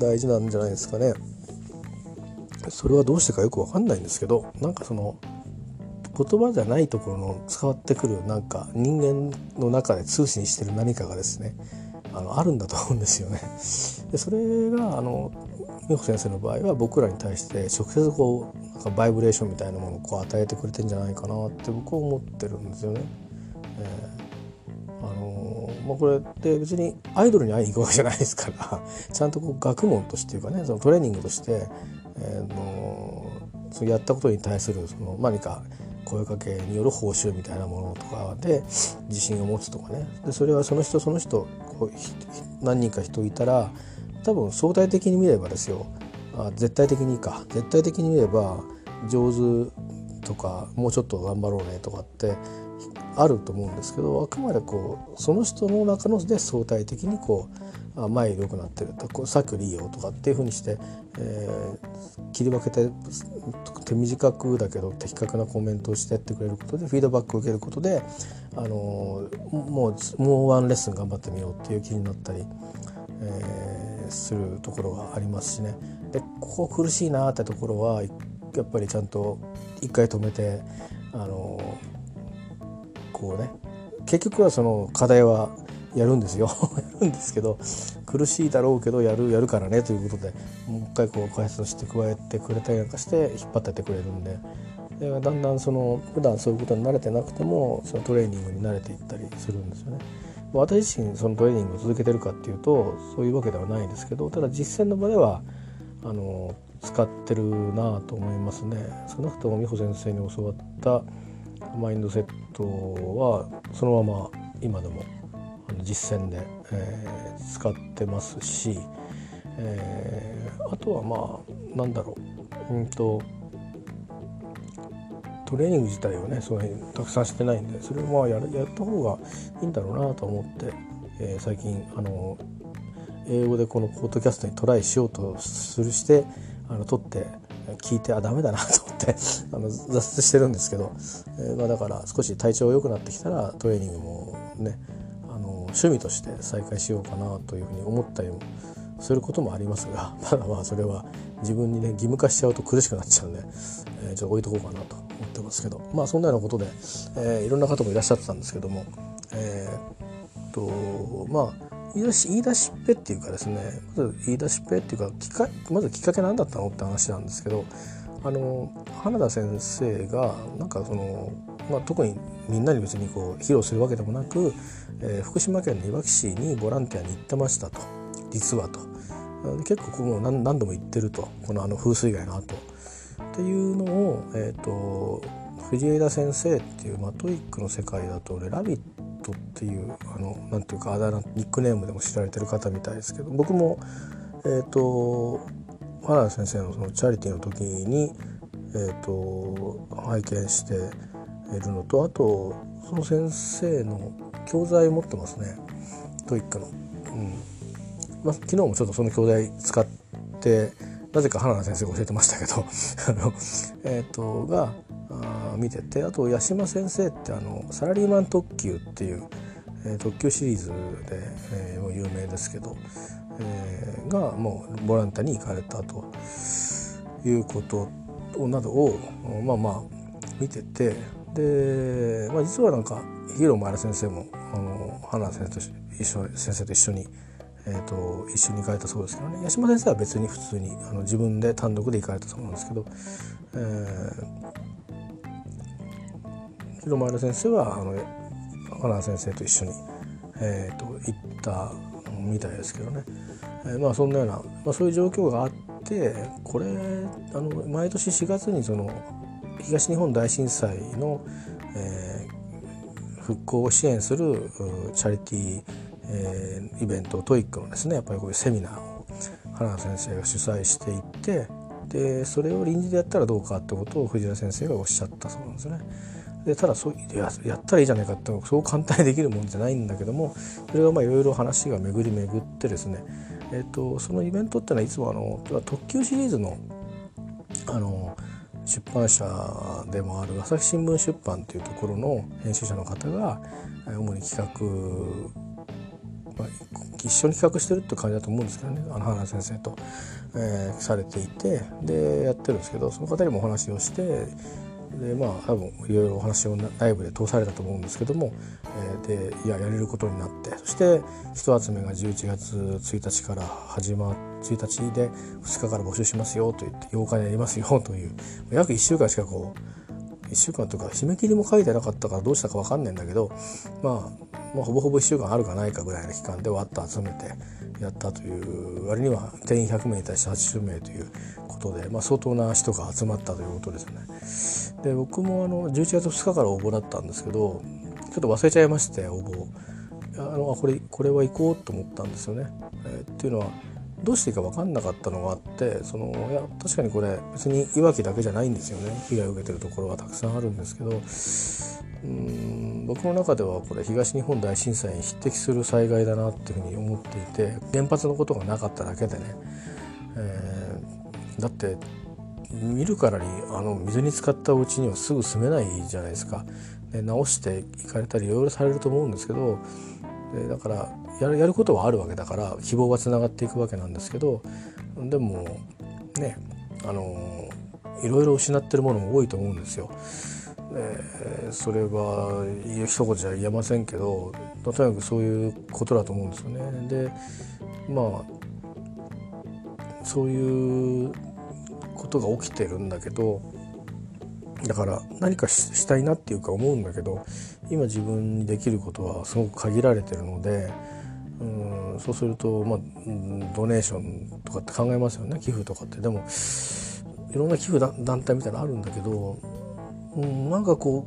大事なんじゃないですかね。それはどうしてかよく分かんないんですけどなんかその言葉じゃないところの伝わってくるなんか人間の中で通信してる何かがですねあのあるんだと思うんですよね。でそれがあの美穂先生の場合は僕らに対して直接こうなんかバイブレーションみたいなものをこう与えてくれてんじゃないかなって僕は思ってるんですよね。えー、あのー、まあ、これって別にアイドルに会いに行くわけじゃないですから *laughs* ちゃんとこう学問としていうかねそのトレーニングとして、えー、のそのやったことに対するその何か声かけによる報酬みたいなものとかで自信を持つとかねでそれはその人その人こう何人か人いたら多分相対的に見ればですよ。あ絶対的にか。絶対的に見れば上手とかもうちょっと頑張ろうねとかってあると思うんですけどあくまでこうその人の中ので相対的にこう前より良くなってると。こうさっきよりいいよとかっていうふうにして、えー、切り分けて手短くだけど的確なコメントをしてやってくれることでフィードバックを受けることで、あのもうもうワンレッスン頑張ってみようっていう気になったり、えー、するところがありますしね。でここ苦しいなってところはやっぱりちゃんと一回止めて、あのこうね結局はその課題はやるんですよ。*laughs* やるんですけど苦しいだろうけどやるやるからねということでもう一回こう開発して加えてくれたりなんかして引っ張ってってくれるんで。でだんだんその普段そういうことに慣れてなくてもそのトレーニングに慣れていったりするんですよね。私自身そのトレーニングを続けてるかっていうとそういうわけではないんですけどただ実践の場ではあの使ってるなと思いますね。少なくとも美穂先生に教わったマインドセットはそのまま今でも実践で、えー、使ってますし、えー、あとはまあなんだろううんとトレーニング自体をねそのたくさんしてないんでそれをまあややった方がいいんだろうなと思って、えー、最近あの英語でこのポッドキャストにトライしようとするしてあの撮って聞いてあダメだなと思って *laughs* あの挫折してるんですけど、えー、まあ、だから少し体調良くなってきたらトレーニングもねあの趣味として再開しようかなというふうに思ったりもすることもありますがまだ *laughs* まあそれは自分にね義務化しちゃうと苦しくなっちゃうんで、えー、ちょっと置いとこうかなと。思ってますけど。まあそんなようなことで、えー、いろんな方もいらっしゃってたんですけども。えー、っとまあ言い出し言い出しっぺっていうかですね。まず言い出しっぺっていうかきかまずきっかけ何だったのって話なんですけど。あの花田先生がなんかその、まあ、特にみんなに別にこう披露するわけでもなく、えー、福島県のいわき市にボランティアに行ってましたと。実はと。結構ここも何何度も行ってると。このあの風水害の後。っていうのを、えーと、藤枝先生っていう、まあ、 TOEIC の世界だと俺ラビットっていうあのなんていうかあだ名ニックネームでも知られてる方みたいですけど僕もえっ、ー、と花田先生のそのチャリティーの時に、えーと、拝見しているのとあとその先生の教材持ってますね TOEIC の。うんまあ、昨日もちょっとその教材使ってなぜか花田先生が教えてましたけど *laughs* あの、えーと、があ見ててあと八島先生ってあのサラリーマン特急っていう、えー、特急シリーズで、えー、有名ですけど、えー、がもうボランティアに行かれたということなどをまあまあ見ててで、まあ、実はなんかヒーロー前田先生もあの花先生と一緒先生と一緒に、えーと、一緒に行かれたそうですけどね。八島先生は別に普通にあの自分で単独で行かれたそうなんですけど、えー、ヒーロー前田先生はあの花田先生と一緒に、えーと行ったみたいですけどね、えー、まあそんなような、まあ、そういう状況があってこれあの毎年4月にその東日本大震災の、えー、復興を支援するチャリティー、えー、イベント TOEIC のですねやっぱりこういうセミナーを花田先生が主催していってでそれを臨時でやったらどうかってことを藤田先生がおっしゃったそうなんですね。でただそうややったらいいじゃないかってそう簡単にできるもんじゃないんだけどもそれがまあいろいろ話が巡り巡ってですね、えーと、そのイベントっていうのはいつもあの特急シリーズのあの出版社でもある朝日新聞出版っていうところの編集者の方が主に企画、まあ、一緒に企画してるって感じだと思うんですけどね。あの花先生と、えー、されていてでやってるんですけどその方にもお話をしてでまあ多分いろいろお話をライブで通されたと思うんですけども、えー、でいややれることになってそして人集めが11月1日から始まって1日で2日から募集しますよと言って8日にやりますよという約1週間しかこう1週間とか締め切りも書いてなかったからどうしたか分かんないんだけど、まあ、まあほぼほぼ1週間あるかないかぐらいの期間でわっと集めてやったという割には定員100名に対して80名ということで、まあ、相当な人が集まったということですね。で僕もあの11月2日から応募だったんですけどちょっと忘れちゃいまして応募あのこれこれは行こうと思ったんですよね。えー、っていうのはどうしていいか分かんなかったのがあってそのいや確かにこれ別にいわきだけじゃないんですよね被害を受けてるところはたくさんあるんですけどうん僕の中ではこれ東日本大震災に匹敵する災害だなっていうふうに思っていて原発のことがなかっただけでね、えー、だって見るからにあの水に浸かったお家にはすぐ住めないじゃないですか。で直していかれたりいろいろされると思うんですけどでだからやるやることはあるわけだから希望がつながっていくわけなんですけどでもねあのいろいろ失ってるものも多いと思うんですよ。えー、それは一言じゃ言えませんけどとにかくそういうことだと思うんですよね。でまあそういうことが起きてるんだけどだから何かしたいなっていうか思うんだけど今自分にできることはすごく限られてるのでうんそうするとまあドネーションとかって考えますよね寄付とかってでもいろんな寄付団体みたいなのあるんだけど、うん、なんかこ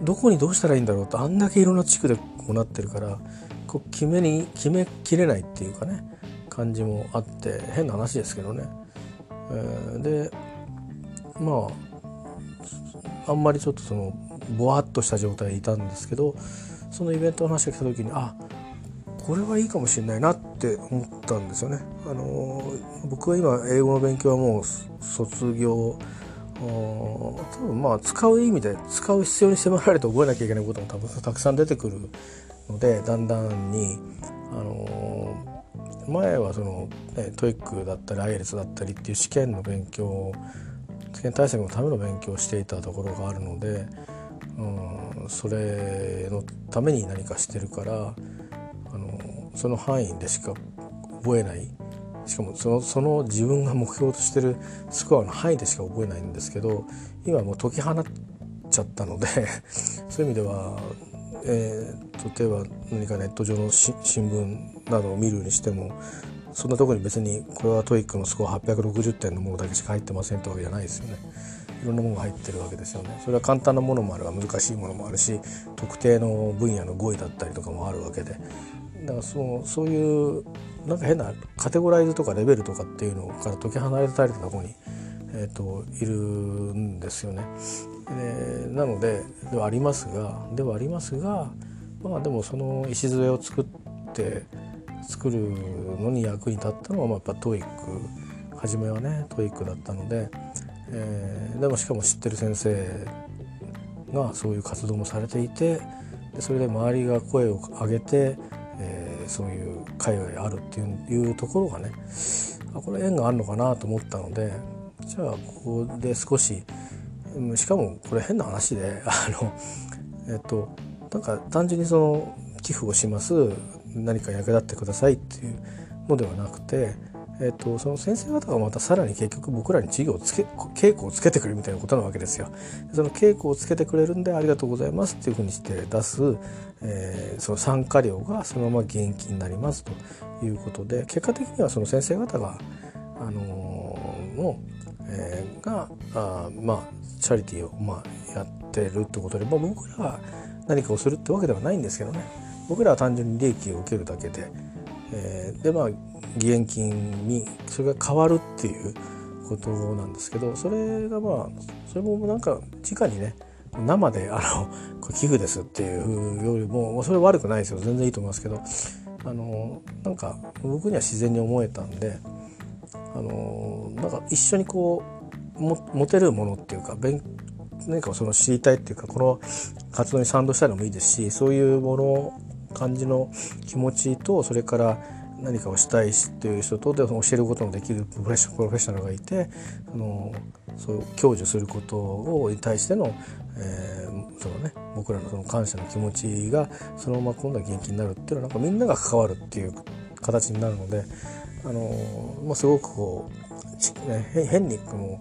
うどこにどうしたらいいんだろうとあんだけいろんな地区でこうなってるからこう決めに決めきれないっていうかね感じもあって変な話ですけどね。えー、でまああんまりちょっとそのぼわっとした状態でいたんですけどそのイベントの話が来た時にあこれはいいかもしれないなって思ったんですよね。あの僕は今英語の勉強はもう卒業多分まあ使う意味で使う必要に迫られて覚えなきゃいけないことも多分たくさん出てくるのでだんだんにあの前はその、ね、 TOEIC だったり IELTS だったりっていう試験の勉強試験対策のための勉強をしていたところがあるので、うん、それのために何かしてるからその範囲でしか覚えないしかもそのその自分が目標としてるスコアの範囲でしか覚えないんですけど今もう解き放っちゃったので *laughs* そういう意味ではえー、例えば何かネット上の新聞などを見るにしてもそんなとこに別にこれは TOEIC のスコア860点のものだけしか入ってませんってわけじゃないですよね。いろんなものが入ってるわけですよね。それは簡単なものもあるが難しいものもあるし特定の分野の語彙だったりとかもあるわけでだからそうそういうなんか変なカテゴライズとかレベルとかっていうのから解き放たれたとこに、えーといるんですよね。えー、なのでではありますがではありますがまあでもその礎を作って作るのに役に立ったのは、まあ、やっぱ TOEIC 初めはねトイックだったので、えー、でもしかも知ってる先生がそういう活動もされていてでそれで周りが声を上げて、そういう海外あるっていうところがねあこれ縁があるのかなと思ったのでじゃあここで少ししかもこれ変な話で *laughs* あのえっとなんか単純にその寄付をします何か役立ってくださいっていうのではなくて、えっと、その先生方がまたさらに結局僕らに授業をつけ稽古をつけてくれるみたいなことなわけですよ。その稽古をつけてくれるんでありがとうございますっていうふうにして出す、えー、その参加料がそのまま現金になりますということで結果的にはその先生方があのー、の、えー、があまあチャリティーを、まあ、やってるってことで、まあ、僕らは何かをするってわけではないんですけどね僕らは単純に利益を受けるだけで、えー、でまあ義援金にそれが変わるっていうことなんですけどそれがまあそれもなんか直にね生であのこれ寄付ですっていうよりもそれ悪くないですよ。全然いいと思いますけどあのなんか僕には自然に思えたんであのなんか一緒にこうも持てるものっていうか勉何かその知りたいっていうかこの活動に賛同したのもいいですしそういうもの感じの気持ちとそれから何かをしたいっていう人とで教えることのできるプロフェッショナルがいてあのそう享受することをに対しての,、えーそのね、僕らのその感謝の気持ちがそのまま今度は元気になるっていうのはなんかみんなが関わるっていう形になるので、あのまあ、すごくこう、ね、変にこの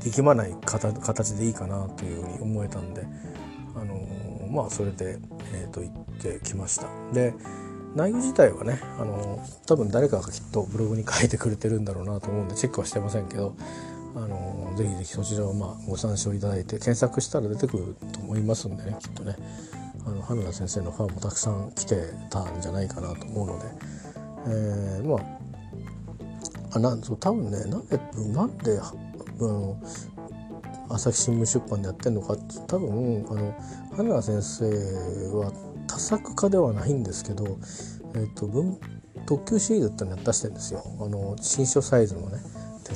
力まない形でいいかなというふうに思えたんで、あのまあそれで、えー、と行ってきました。で内容自体はねあの多分誰かがきっとブログに書いてくれてるんだろうなと思うんでチェックはしてませんけどあのぜひぜひそちらをまあご参照いただいて検索したら出てくると思いますんでねきっとねあの花田先生のファンもたくさん来てたんじゃないかなと思うので、えー、まああなそう多分ねなんでなんであの朝日新聞出版でやってんのか多分あの花田先生は多作家ではないんですけど、えーと、文特急シリーズってのやったしてるんですよ。あの新書サイズのね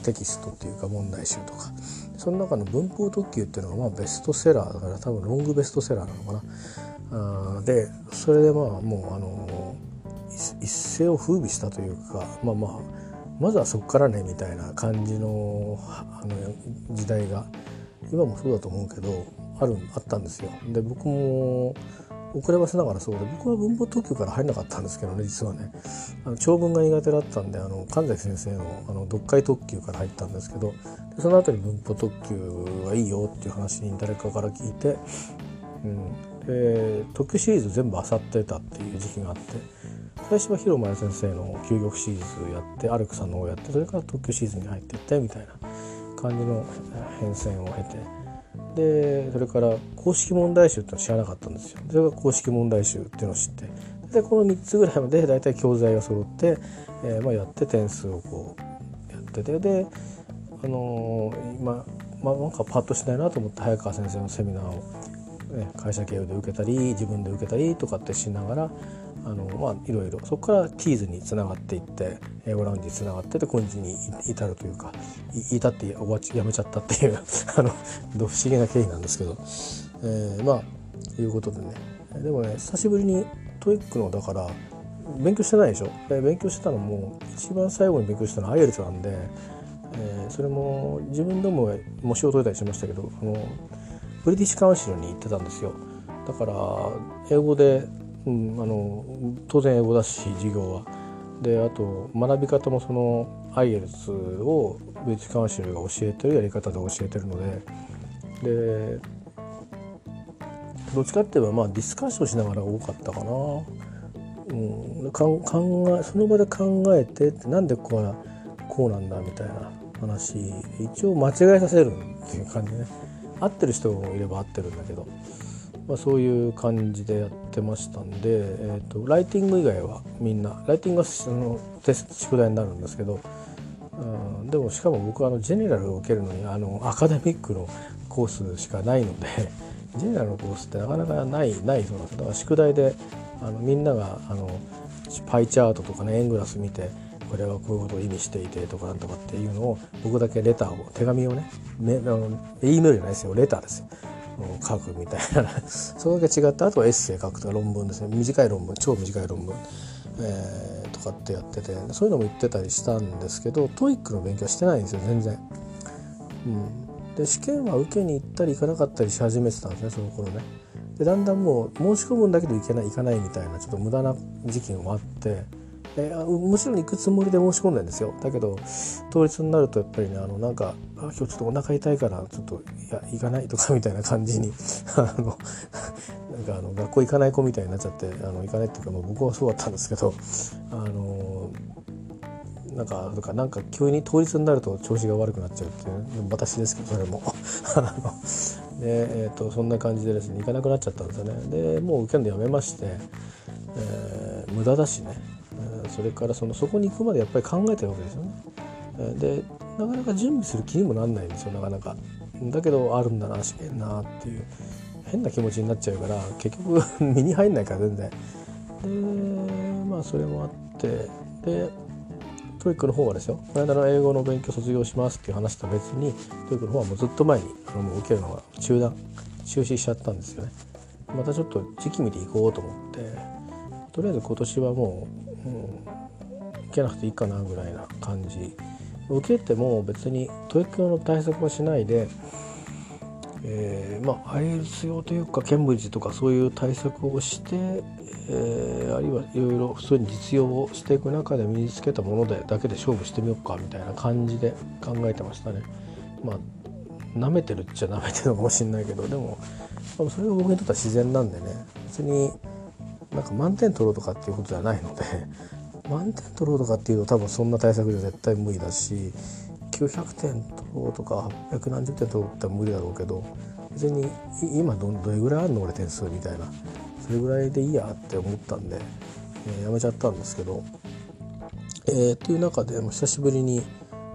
テキストっていうか問題集とか。その中の文法特急っていうのがまあベストセラーだから多分ロングベストセラーなのかな。あでそれでまあもうあの一世を風靡したというかまあまあまずはそこからねみたいな感じのあの時代が今もそうだと思うけどあるあったんですよ。で僕も遅ればせながらそうで僕は文法特急から入んなかったんですけどね実はね。あの長文が苦手だったんであの神崎先生のあの読解特急から入ったんですけどその後に文法特急はいいよっていう話に誰かから聞いて、うん、で特急シリーズ全部漁ってたっていう時期があって最初は広間先生の究極シリーズやってアルクさんの方やってそれから特急シリーズに入っていってみたいな。感じの変遷を経て。でそれから公式問題集っての知らなかったんですよ。それが公式問題集っていうのを知って。でこの3つぐらいまで大体教材が揃って、えー、まあ、やって点数をこうやってて。であのー、今、まあ、なんかパッとしないなと思って早川先生のセミナーを、ね、会社経由で受けたり自分で受けたりとかってしながらあのまあいろいろそこからティーズにつながっていって英語ラウンジにつながってて今日に至るというかい至ってやめちゃったっていう *laughs* あの不思議な経緯なんですけど、えー、まあいうことでね。でもね久しぶりに TOEIC のだから勉強してないでしょ？勉強してたのも一番最後に勉強したのは IELTS なんで、えー、それも自分でも模試を解いたりしましたけどあの British Council に行ってたんですよ。だから英語でうん、あの当然英語だし授業は。であと学び方もその IELTS を British Council が教えてるやり方で教えてるのででどっちかって言えばまあディスカッションしながら多かったかな。うん、考えその場で考えてってなんでこうこうなんだみたいな話一応間違えさせるっていう感じね合ってる人もいれば合ってるんだけどまあ、そういう感じでやってましたんで、えーと、ライティング以外はみんなライティングはそのテスト宿題になるんですけど、うん、でもしかも僕はあのジェネラルを受けるのにあのアカデミックのコースしかないので *laughs* ジェネラルのコースってなかなかないないそうなんですだから宿題であのみんながあのパイチャートとかね円グラス見てこれはこういうことを意味していてとかなんとかっていうのを僕だけレターを手紙をねねあの E メールじゃないですよ。レターですよ。書くみたいな *laughs* それだけ違ってあとはエッセイ書くとか論文ですね短い論文超短い論文、えー、とかってやっててそういうのも言ってたりしたんですけど TOEIC の勉強してないんですよ全然。うん、で試験は受けに行ったり行かなかったりし始めてたんですねその頃ね。でだんだんもう申し込むんだけど行けない行かないみたいなちょっと無駄な時期もあって。えー、もちろん行くつもりで申し込んだんですよ。だけど当日になるとやっぱりねあのなんかあ今日ちょっとお腹痛いからちょっといや行かないとかみたいな感じに *laughs* あのなんかあの学校行かない子みたいになっちゃってあの行かないっていうか、まあ、僕はそうだったんですけどあのなんかとかなんか急に当日になると調子が悪くなっちゃうっていう私ですけどそれも。*laughs* で、えーと、そんな感じでですね行かなくなっちゃったんですよね。でもう受けるのやめまして、えー、無駄だしね、それからそのそこに行くまでやっぱり考えてるわけですよね、でなかなか準備する気にもなんないんですよなかなか。だけどあるんだな試験なっていう変な気持ちになっちゃうから結局 *laughs* 身に入んないから全然。でまあそれもあってで TOEIC の方はですよこの間の英語の勉強卒業しますっていう話と別に TOEIC の方はもうずっと前にあのもう受けるのが中断中止しちゃったんですよね。またちょっと時期見ていこうと思ってとりあえず今年はもう、うん、受けなくていいかなぐらいな感じ。受けても別に TOEIC 用の対策はしないでえー、まあ IELTS 用というかケンブリッジとかそういう対策をして、えー、あるいはいろいろ普通に実用をしていく中で身につけたものでだけで勝負してみようかみたいな感じで考えてましたね。まあ舐めてるっちゃ舐めてるのかもしれないけどでもそれが僕にとっては自然なんでね。別になんか満点取ろうとかっていうことじゃないので *laughs* 満点取ろうとかっていうと多分そんな対策じゃ絶対無理だし900点取ろうとか800何十点取ろうって無理だろうけど別に今どどれぐらいあるの俺点数みたいなそれぐらいでいいやって思ったんで、えー、やめちゃったんですけど、えー、という中でも久しぶりに、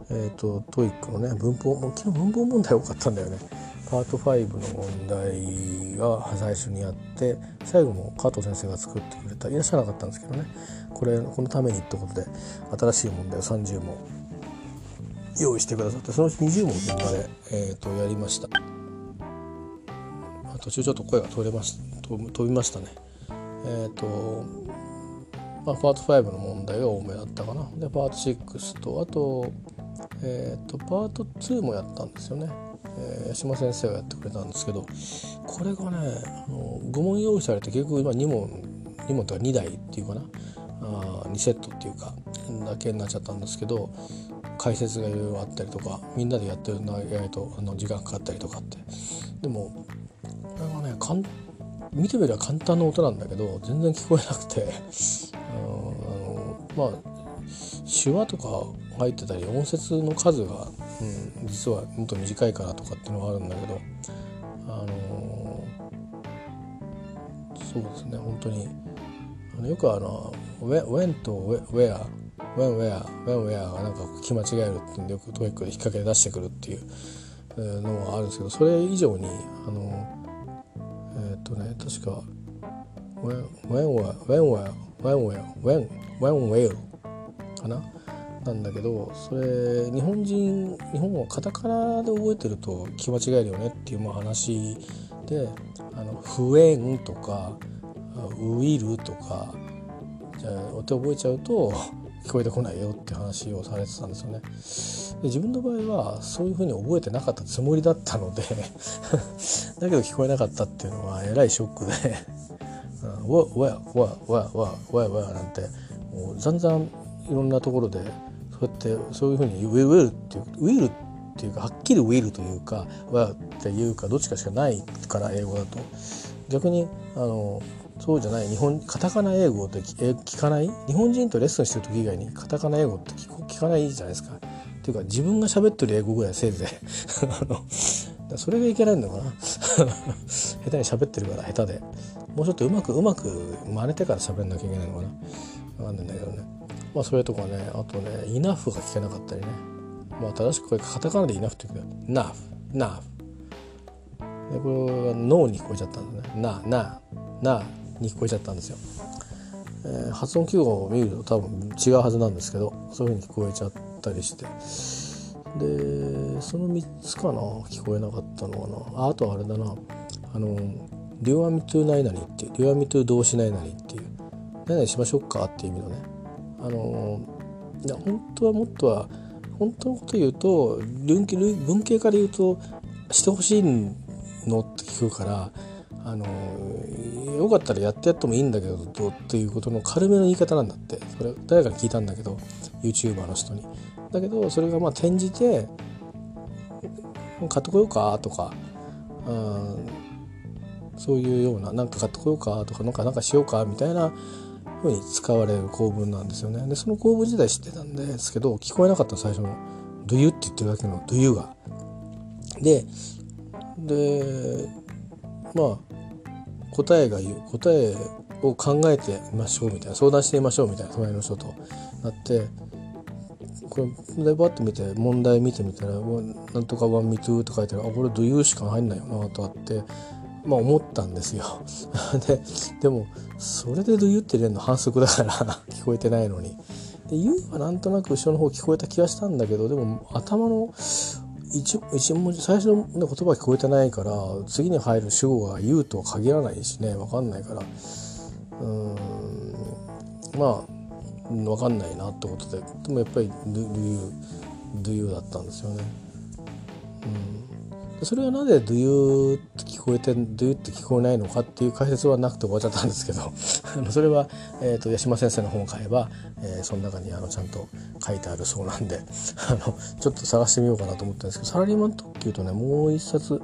えーと、 TOEIC のね文法もう昨日文法問題多かったんだよね。パート5の問題が最初にやって最後も加藤先生が作ってくれたいらっしゃらなかったんですけどね。これこのためにってことで新しい問題を30問用意してくださってそのうち20問現場で、えーと、やりました。途中ちょっと声が通れまし飛びましたね。えっ、ー、とまあ、パート5の問題が多めだったかな。でパート6とあとえっ、ー、とパート2もやったんですよね、えー、八島先生がやってくれたんですけどこれがねあの5問用意されて結局今2問2問とか2台っていうかなあ2セットっていうかだけになっちゃったんですけど解説がいろいろあったりとかみんなでやってるの意外とあの時間かかったりとかって。でもこれはねかん見てみれば簡単な音なんだけど全然聞こえなくて *laughs* あのまあ手話とか入ってたり音節の数が、うん、実はもっと短いからとかっていうのがあるんだけどあのそうですね本当に。あのよくあの「when」と「where」「when where」「when where」がなんか聞き間違えるっていうんでよく TOEICで引っ掛け出してくるっていうのがあるんですけどそれ以上にあのえっ、とね確か「when where」「when where」「when where」「when when where」かな？なんだけどそれ日本人日本はカタカナで覚えてると聞き間違えるよねっていう話で「あの不縁」とか「ウィル」とかじゃあお手覚えちゃうと *laughs* 聞こえてこないよって話をされてたんですよね。で自分の場合はそういうふうに覚えてなかったつもりだったので *laughs* だけど聞こえなかったっていうのはえらいショックで「わわわわわわわ」なんてもうざんざんいろんなところでそうやってそういうふうに「ウィル」っていう「ウィル」っていうかはっきり「ウィル」というか「わ」っていうかどっちかしかないから英語だと。逆にあのそうじゃない日本カタカナ英語って聞かない？日本人とレッスンしてる時以外にカタカナ英語って聞かないじゃないですか。っていうか自分が喋ってる英語ぐらいせいぜい。*laughs* それがいけないんだかな。*laughs* 下手に喋ってるから下手で。もうちょっとうまくうまく真似てから喋んなきゃいけないのかな。分かんないんだけどね。まあそれとかねあとねイナフが聞けなかったりね。まあ正しくこれカタカナでイナフって言うけどナフナフ。でこれが脳に聞こえちゃったんだね。なななに聞こえちゃったんですよ、えー、発音記号を見ると多分違うはずなんですけどそういうふうに聞こえちゃったりして。でその3つかな聞こえなかったのかな。ああとあれだな。あの「リュアミトゥ何々」っていう「リュアミトゥ動詞何々」っていう「何々しましょうか」っていう意味のね。あのいや本当はもっとは本当のこと言うと文系文系から言うとしてほしいのって聞くからあのよかったらやってやってもいいんだけどっていうことの軽めの言い方なんだってそれ誰かに聞いたんだけど YouTuber の人に。だけどそれがまあ転じて「買ってこようか」とか、うん、そういうような「なんか買ってこようか」とか「なんかなんかしようか」みたいなふうに使われる構文なんですよね。でその構文自体知ってたんですけど聞こえなかった最初の「do you」って言ってるだけの「do you」が。ででまあ答えが言う答えを考えてみましょうみたいな相談してみましょうみたいな隣の人となってこれでバッと見て問題見てみたら「なんとかワンミトゥ」と書いてある。あこれ「do you」しか入んないよなとあってまあ思ったんですよ。*laughs* ででもそれで「do you」って入れるの反則だから *laughs* 聞こえてないのに。で「ゆ」はなんとなく後ろの方聞こえた気がしたんだけどでも頭の一一文字最初の、言葉聞こえてないから次に入る主語が「you」とは限らないしね分かんないからうんまあ分かんないなってことででもやっぱり「do you」「do you」だったんですよね。うん、それはなぜ「do you」って聞こえて「do you」って聞こえないのかっていう解説はなくて終わっちゃったんですけど *laughs* それは、えーと、八島先生の本を買えば、えー、その中にあのちゃんと書いてあるそうなんで *laughs* あのちょっと探してみようかなと思ったんですけどサラリーマン特急とねもう一冊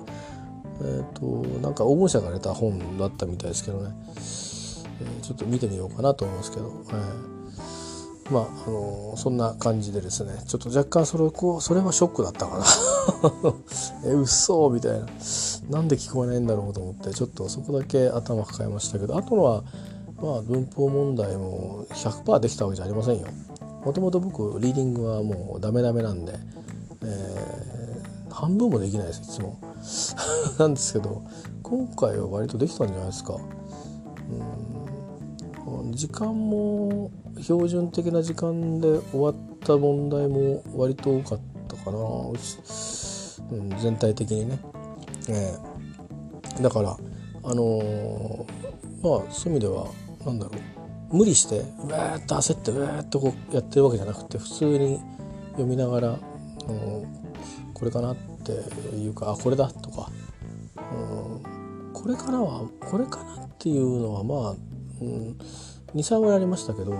えーと、なんか黄金社が出た本だったみたいですけどね、えー、ちょっと見てみようかなと思いますけど、えー、まあ、あの、そんな感じでですねちょっと若干それこうそれはショックだったかな。*laughs* *laughs* えうっそみたいななんで聞こえないんだろうと思ってちょっとそこだけ頭抱えましたけどあとのはまあ文法問題も100%できたわけじゃありませんよ。もともと僕リーディングはもうダメダメなんで、えー、半分もできないですいつも。*laughs* なんですけど今回は割とできたんじゃないですか。うん時間も標準的な時間で終わった問題も割と多かったかな、うん、全体的にね。えー、だからあのー、まあそういう意味ではなんだろう。無理してうわーっと焦ってうわーっとこうやってるわけじゃなくて普通に読みながら、あのこれかなっていうかあこれだとか、うん、これからはこれかなっていうのはまあ、うん、23割ありましたけど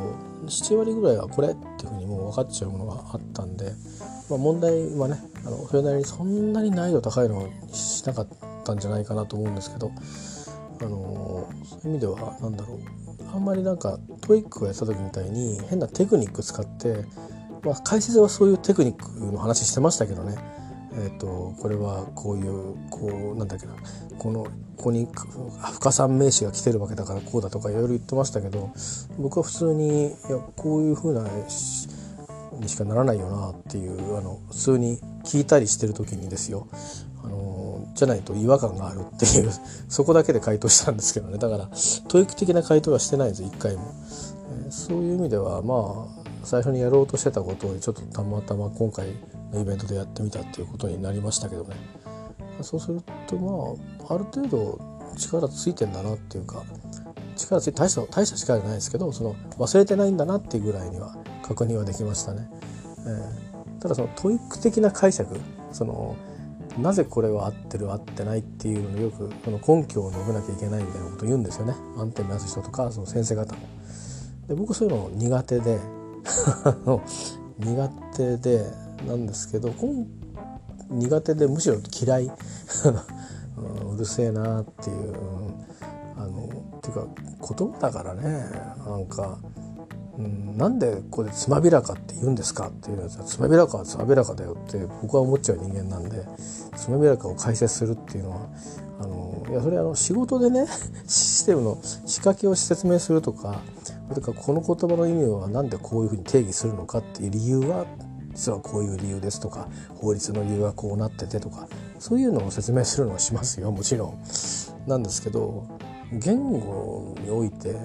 7割ぐらいはこれっていうふうにもう分かっちゃうものがあったんで、まあ、問題はねあのそれなりにそんなに難易度高いのにしなかったんじゃないかなと思うんですけど、あのそういう意味では何だろう。あんまりなんか TOEICをやった時みたいに変なテクニック使って、まあ、解説はそういうテクニックの話してましたけどね。えーと、これはこういうこうなんだっけな。このここに深算名詞が来てるわけだからこうだとかいろいろ言ってましたけど僕は普通にいやこういうふうなにしかならないよなっていうあの普通に聞いたりしてる時にですよあのじゃないと違和感があるっていう *laughs* そこだけで回答したんですけどね。だから教育的な回答はしてないんです一回も、えー、そういう意味ではまあ最初にやろうとしてたことをちょっとたまたま今回のイベントでやってみたっていうことになりましたけどね。そうするとまあある程度力ついてんだなっていうか力ついて大した大した力じゃないですけどその忘れてないんだなっていうぐらいには確認はできましたね。えー、ただその TOEIC的な解釈そのなぜこれは合ってる合ってないっていうのをよくこの根拠を述べなきゃいけないみたいなことを言うんですよね満点目指す人とかその先生方も。で僕そういうの苦手で苦手でなんですけど苦手でむしろ嫌い *laughs* うるせえなっていう、あのっていうか言葉だからねなんか、うん、なんでこれつまびらかって言うんですかっていうやつはつまびらかはつまびらかだよって僕は思っちゃう人間なんでつまびらかを解説するっていうのはあのいやそれあの仕事でね *laughs* システムの仕掛けを説明するとかそれかこの言葉の意味は何でこういうふうに定義するのかっていう理由は実はこういう理由ですとか法律の理由はこうなっててとかそういうのを説明するのはしますよもちろん。なんですけど言語において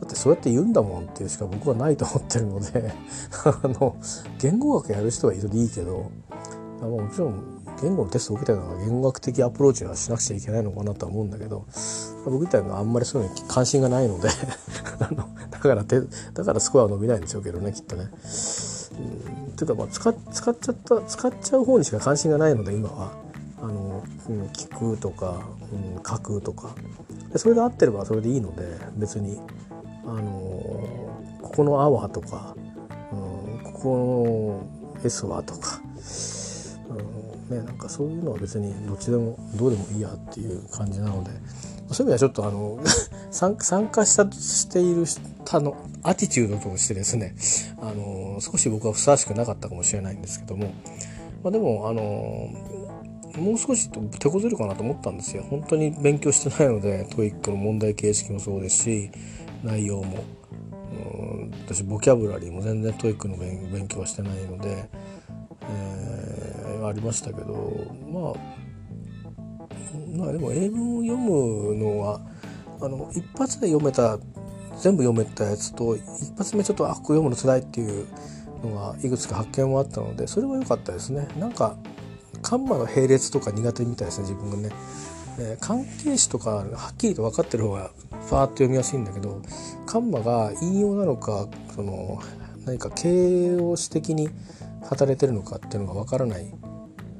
だってそうやって言うんだもんっていうしか僕はないと思ってるので *laughs* あの言語学やる人はいるでいいけどあもちろん言語のテストを受けたから言語学的アプローチはしなくちゃいけないのかなとは思うんだけど僕みたいなのはあんまりそういうのに関心がないので *laughs* あのだからだからスコアは伸びないんでしょうけどねきっとね。うん、ていうかまあ使使っちゃった使っちゃう方にしか関心がないので今は。あの、うん、聞くとか、うん、書くとか。でそれで合ってればそれでいいので別に。あのここの「あ」はとか、うん、ここの「S」はとか。ね、なんかそういうのは別にどっちでもどうでもいいやっていう感じなのでそういう意味ではちょっとあの *laughs* 参加したしているたのアティチュードとしてですね、あの少し僕はふさわしくなかったかもしれないんですけども、まあ、でもあのもう少し手こずるかなと思ったんですよ本当に勉強してないので TOEICの問題形式もそうですし内容も。私ボキャブラリーも全然 TOEICの勉強はしてないので、えー、ありましたけどまあまあでも英文を読むのはあの一発で読めた全部読めたやつと一発目ちょっとあここ読むのつらいっていうのがいくつか発見もあったのでそれは良かったですね。なんかカンマの並列とか苦手みたいですね自分がね、えー、関係詞とかはっきりと分かってる方がファーッと読みやすいんだけどカンマが引用なのかその何か形容詞的に働いてるのかっていうのが分からない、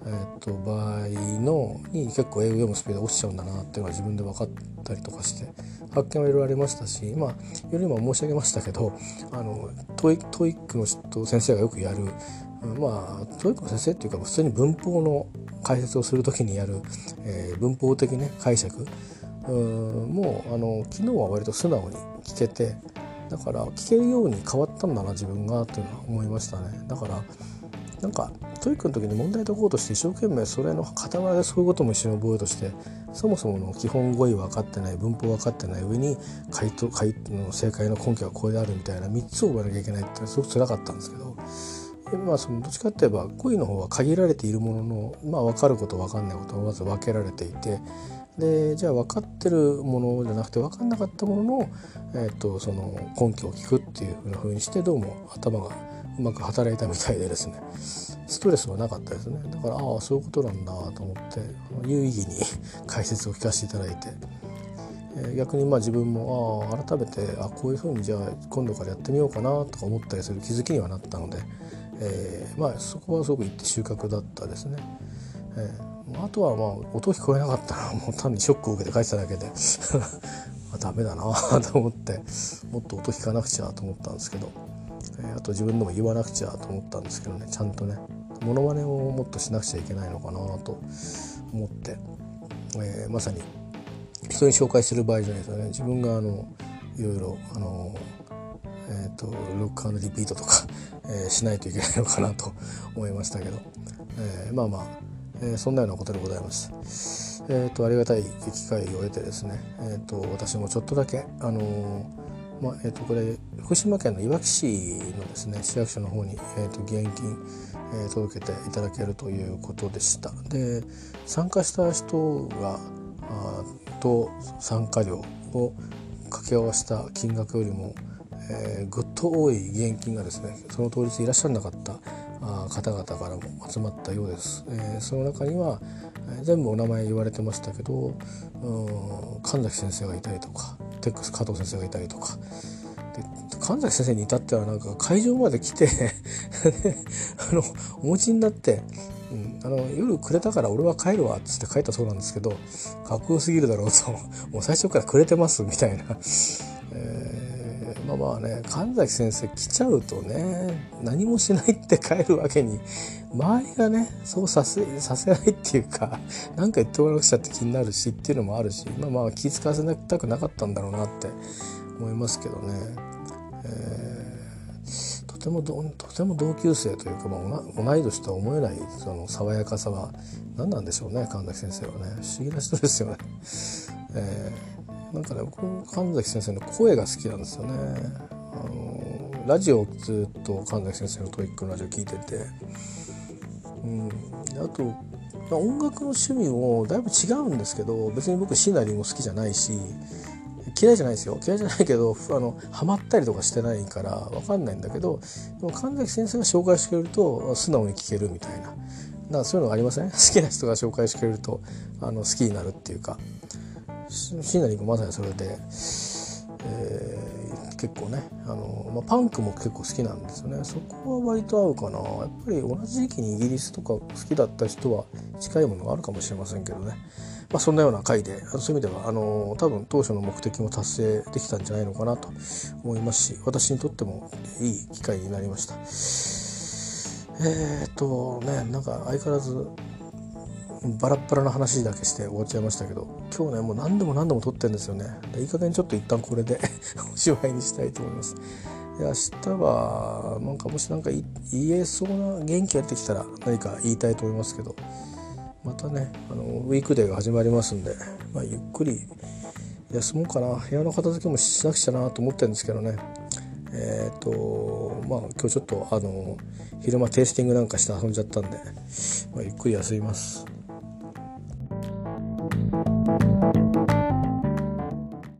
えー、と場合のに結構英語読むスピード落ちちゃうんだなっていうのが自分で分かったりとかして発見はいろいろありましたしまあよりも申し上げましたけどあのトイ TOEICの先生がよくやるまあ TOEIC先生っていうか普通に文法の解説をする時にやる、えー、文法的ね解釈。もうあの昨日は割と素直に聞けてだから聞けるように変わったんだな自分がというのは思いましたね。だからなんか TOEICの時に問題解こうとして一生懸命それの傍らでそういうことも一緒に覚えようとしてそもそもの基本語彙分かってない文法分かってない上に回答回の正解の根拠がこれであるみたいな3つを覚えなきゃいけないってすごく辛かったんですけどまあそのどっちかって言えば語彙の方は限られているもののまあ分かること分かんないことをまず分けられていてでじゃあ分かってるものじゃなくて分かんなかったものの,、えーと、その根拠を聞くっていうふうにしてどうも頭がうまく働いたみたいでですねストレスはなかったですね。だからああそういうことなんだと思って有意義に *laughs* 解説を聞かせていただいて、逆にまあ自分もああ改めてあこういうふうにじゃあ今度からやってみようかなとか思ったりする気づきにはなったので、えー、まあそこはすごくいって収穫だったですね。えーあとはまあ音聞こえなかったらもう単にショックを受けて帰ってただけで *laughs* ダメだな *laughs* と思ってもっと音聞かなくちゃと思ったんですけど、えー、あと自分でも言わなくちゃと思ったんですけどねちゃんとねモノマネをもっとしなくちゃいけないのかなと思って、えー、まさに人に紹介する場合じゃないですよね自分があのいろいろあのえーと、ロックリピートとか、えー、しないといけないのかなと思いましたけど、えー、まあまあえー、そんなようなことでございます。えっ、ー、とありがたい機会を得てですね、え、ー、と私もちょっとだけあのまあえっ、とこれ福島県のいわき市のですね市役所の方にえっ、と義援金、え届けていただけるということでした。で参加した人があと参加料を掛け合わせた金額よりも、えー、ぐっと多い義援金がですねその当日いらっしゃらなかった方々からも集まったようです。えー、その中にはえ全部お名前言われてましたけど神崎先生がいたりとかテックス加藤先生がいたりとか神崎先生に至ってはなんか会場まで来て *laughs* あのお持ちになって、うん、あの夜くれたから俺は帰るわっつって帰ったそうなんですけどかっこよすぎるだろうともう最初からくれてますみたいな。まあまあね神崎先生来ちゃうとね何もしないって帰るわけに周りがねそうさせさせないっていうか何か言ってもらわなくちゃって気になるしっていうのもあるしまあまあ気遣わせたくなかったんだろうなって思いますけどね。えー、とてもとても同級生というか、まあ、同い年とは思えないその爽やかさは何なんでしょうね神崎先生はね不思議な人ですよね。えーなんかね僕も神崎先生の声が好きなんですよね。あのラジオずっと神崎先生の TOEICのラジオ聞いてて、うん、あと音楽の趣味もだいぶ違うんですけど別に僕シナリーも好きじゃないし嫌いじゃないですよ。嫌いじゃないけどあのハマったりとかしてないから分かんないんだけどでも神崎先生が紹介してくれると素直に聴けるみたいな。なんかそういうのがありません？好きな人が紹介してくれるとあの好きになるっていうか。シナリーもまさにそれで、えー、結構ねあの、まあ、パンクも結構好きなんですよね。そこは割と合うかな。やっぱり同じ時期にイギリスとか好きだった人は近いものがあるかもしれませんけどね。まあ、そんなような回でそういう意味ではあの多分当初の目的も達成できたんじゃないのかなと思いますし私にとってもいい機会になりました。えー、っとねなんか相変わらずバラッバラな話だけして終わっちゃいましたけど今日ねもう何度も何度も撮ってるんですよね。いい加減ちょっと一旦これで *laughs* おしまいにしたいと思います。で明日はなんかもし何か言えそうな元気が出てきたら何か言いたいと思いますけど。またねあのウィークデーが始まりますんで、まあ、ゆっくり休もうかな。部屋の片付けもしなくちゃなと思ってるんですけどね。えっ、ー、とまあ今日ちょっとあの昼間テイスティングなんかして遊んじゃったんで、まあ、ゆっくり休みます。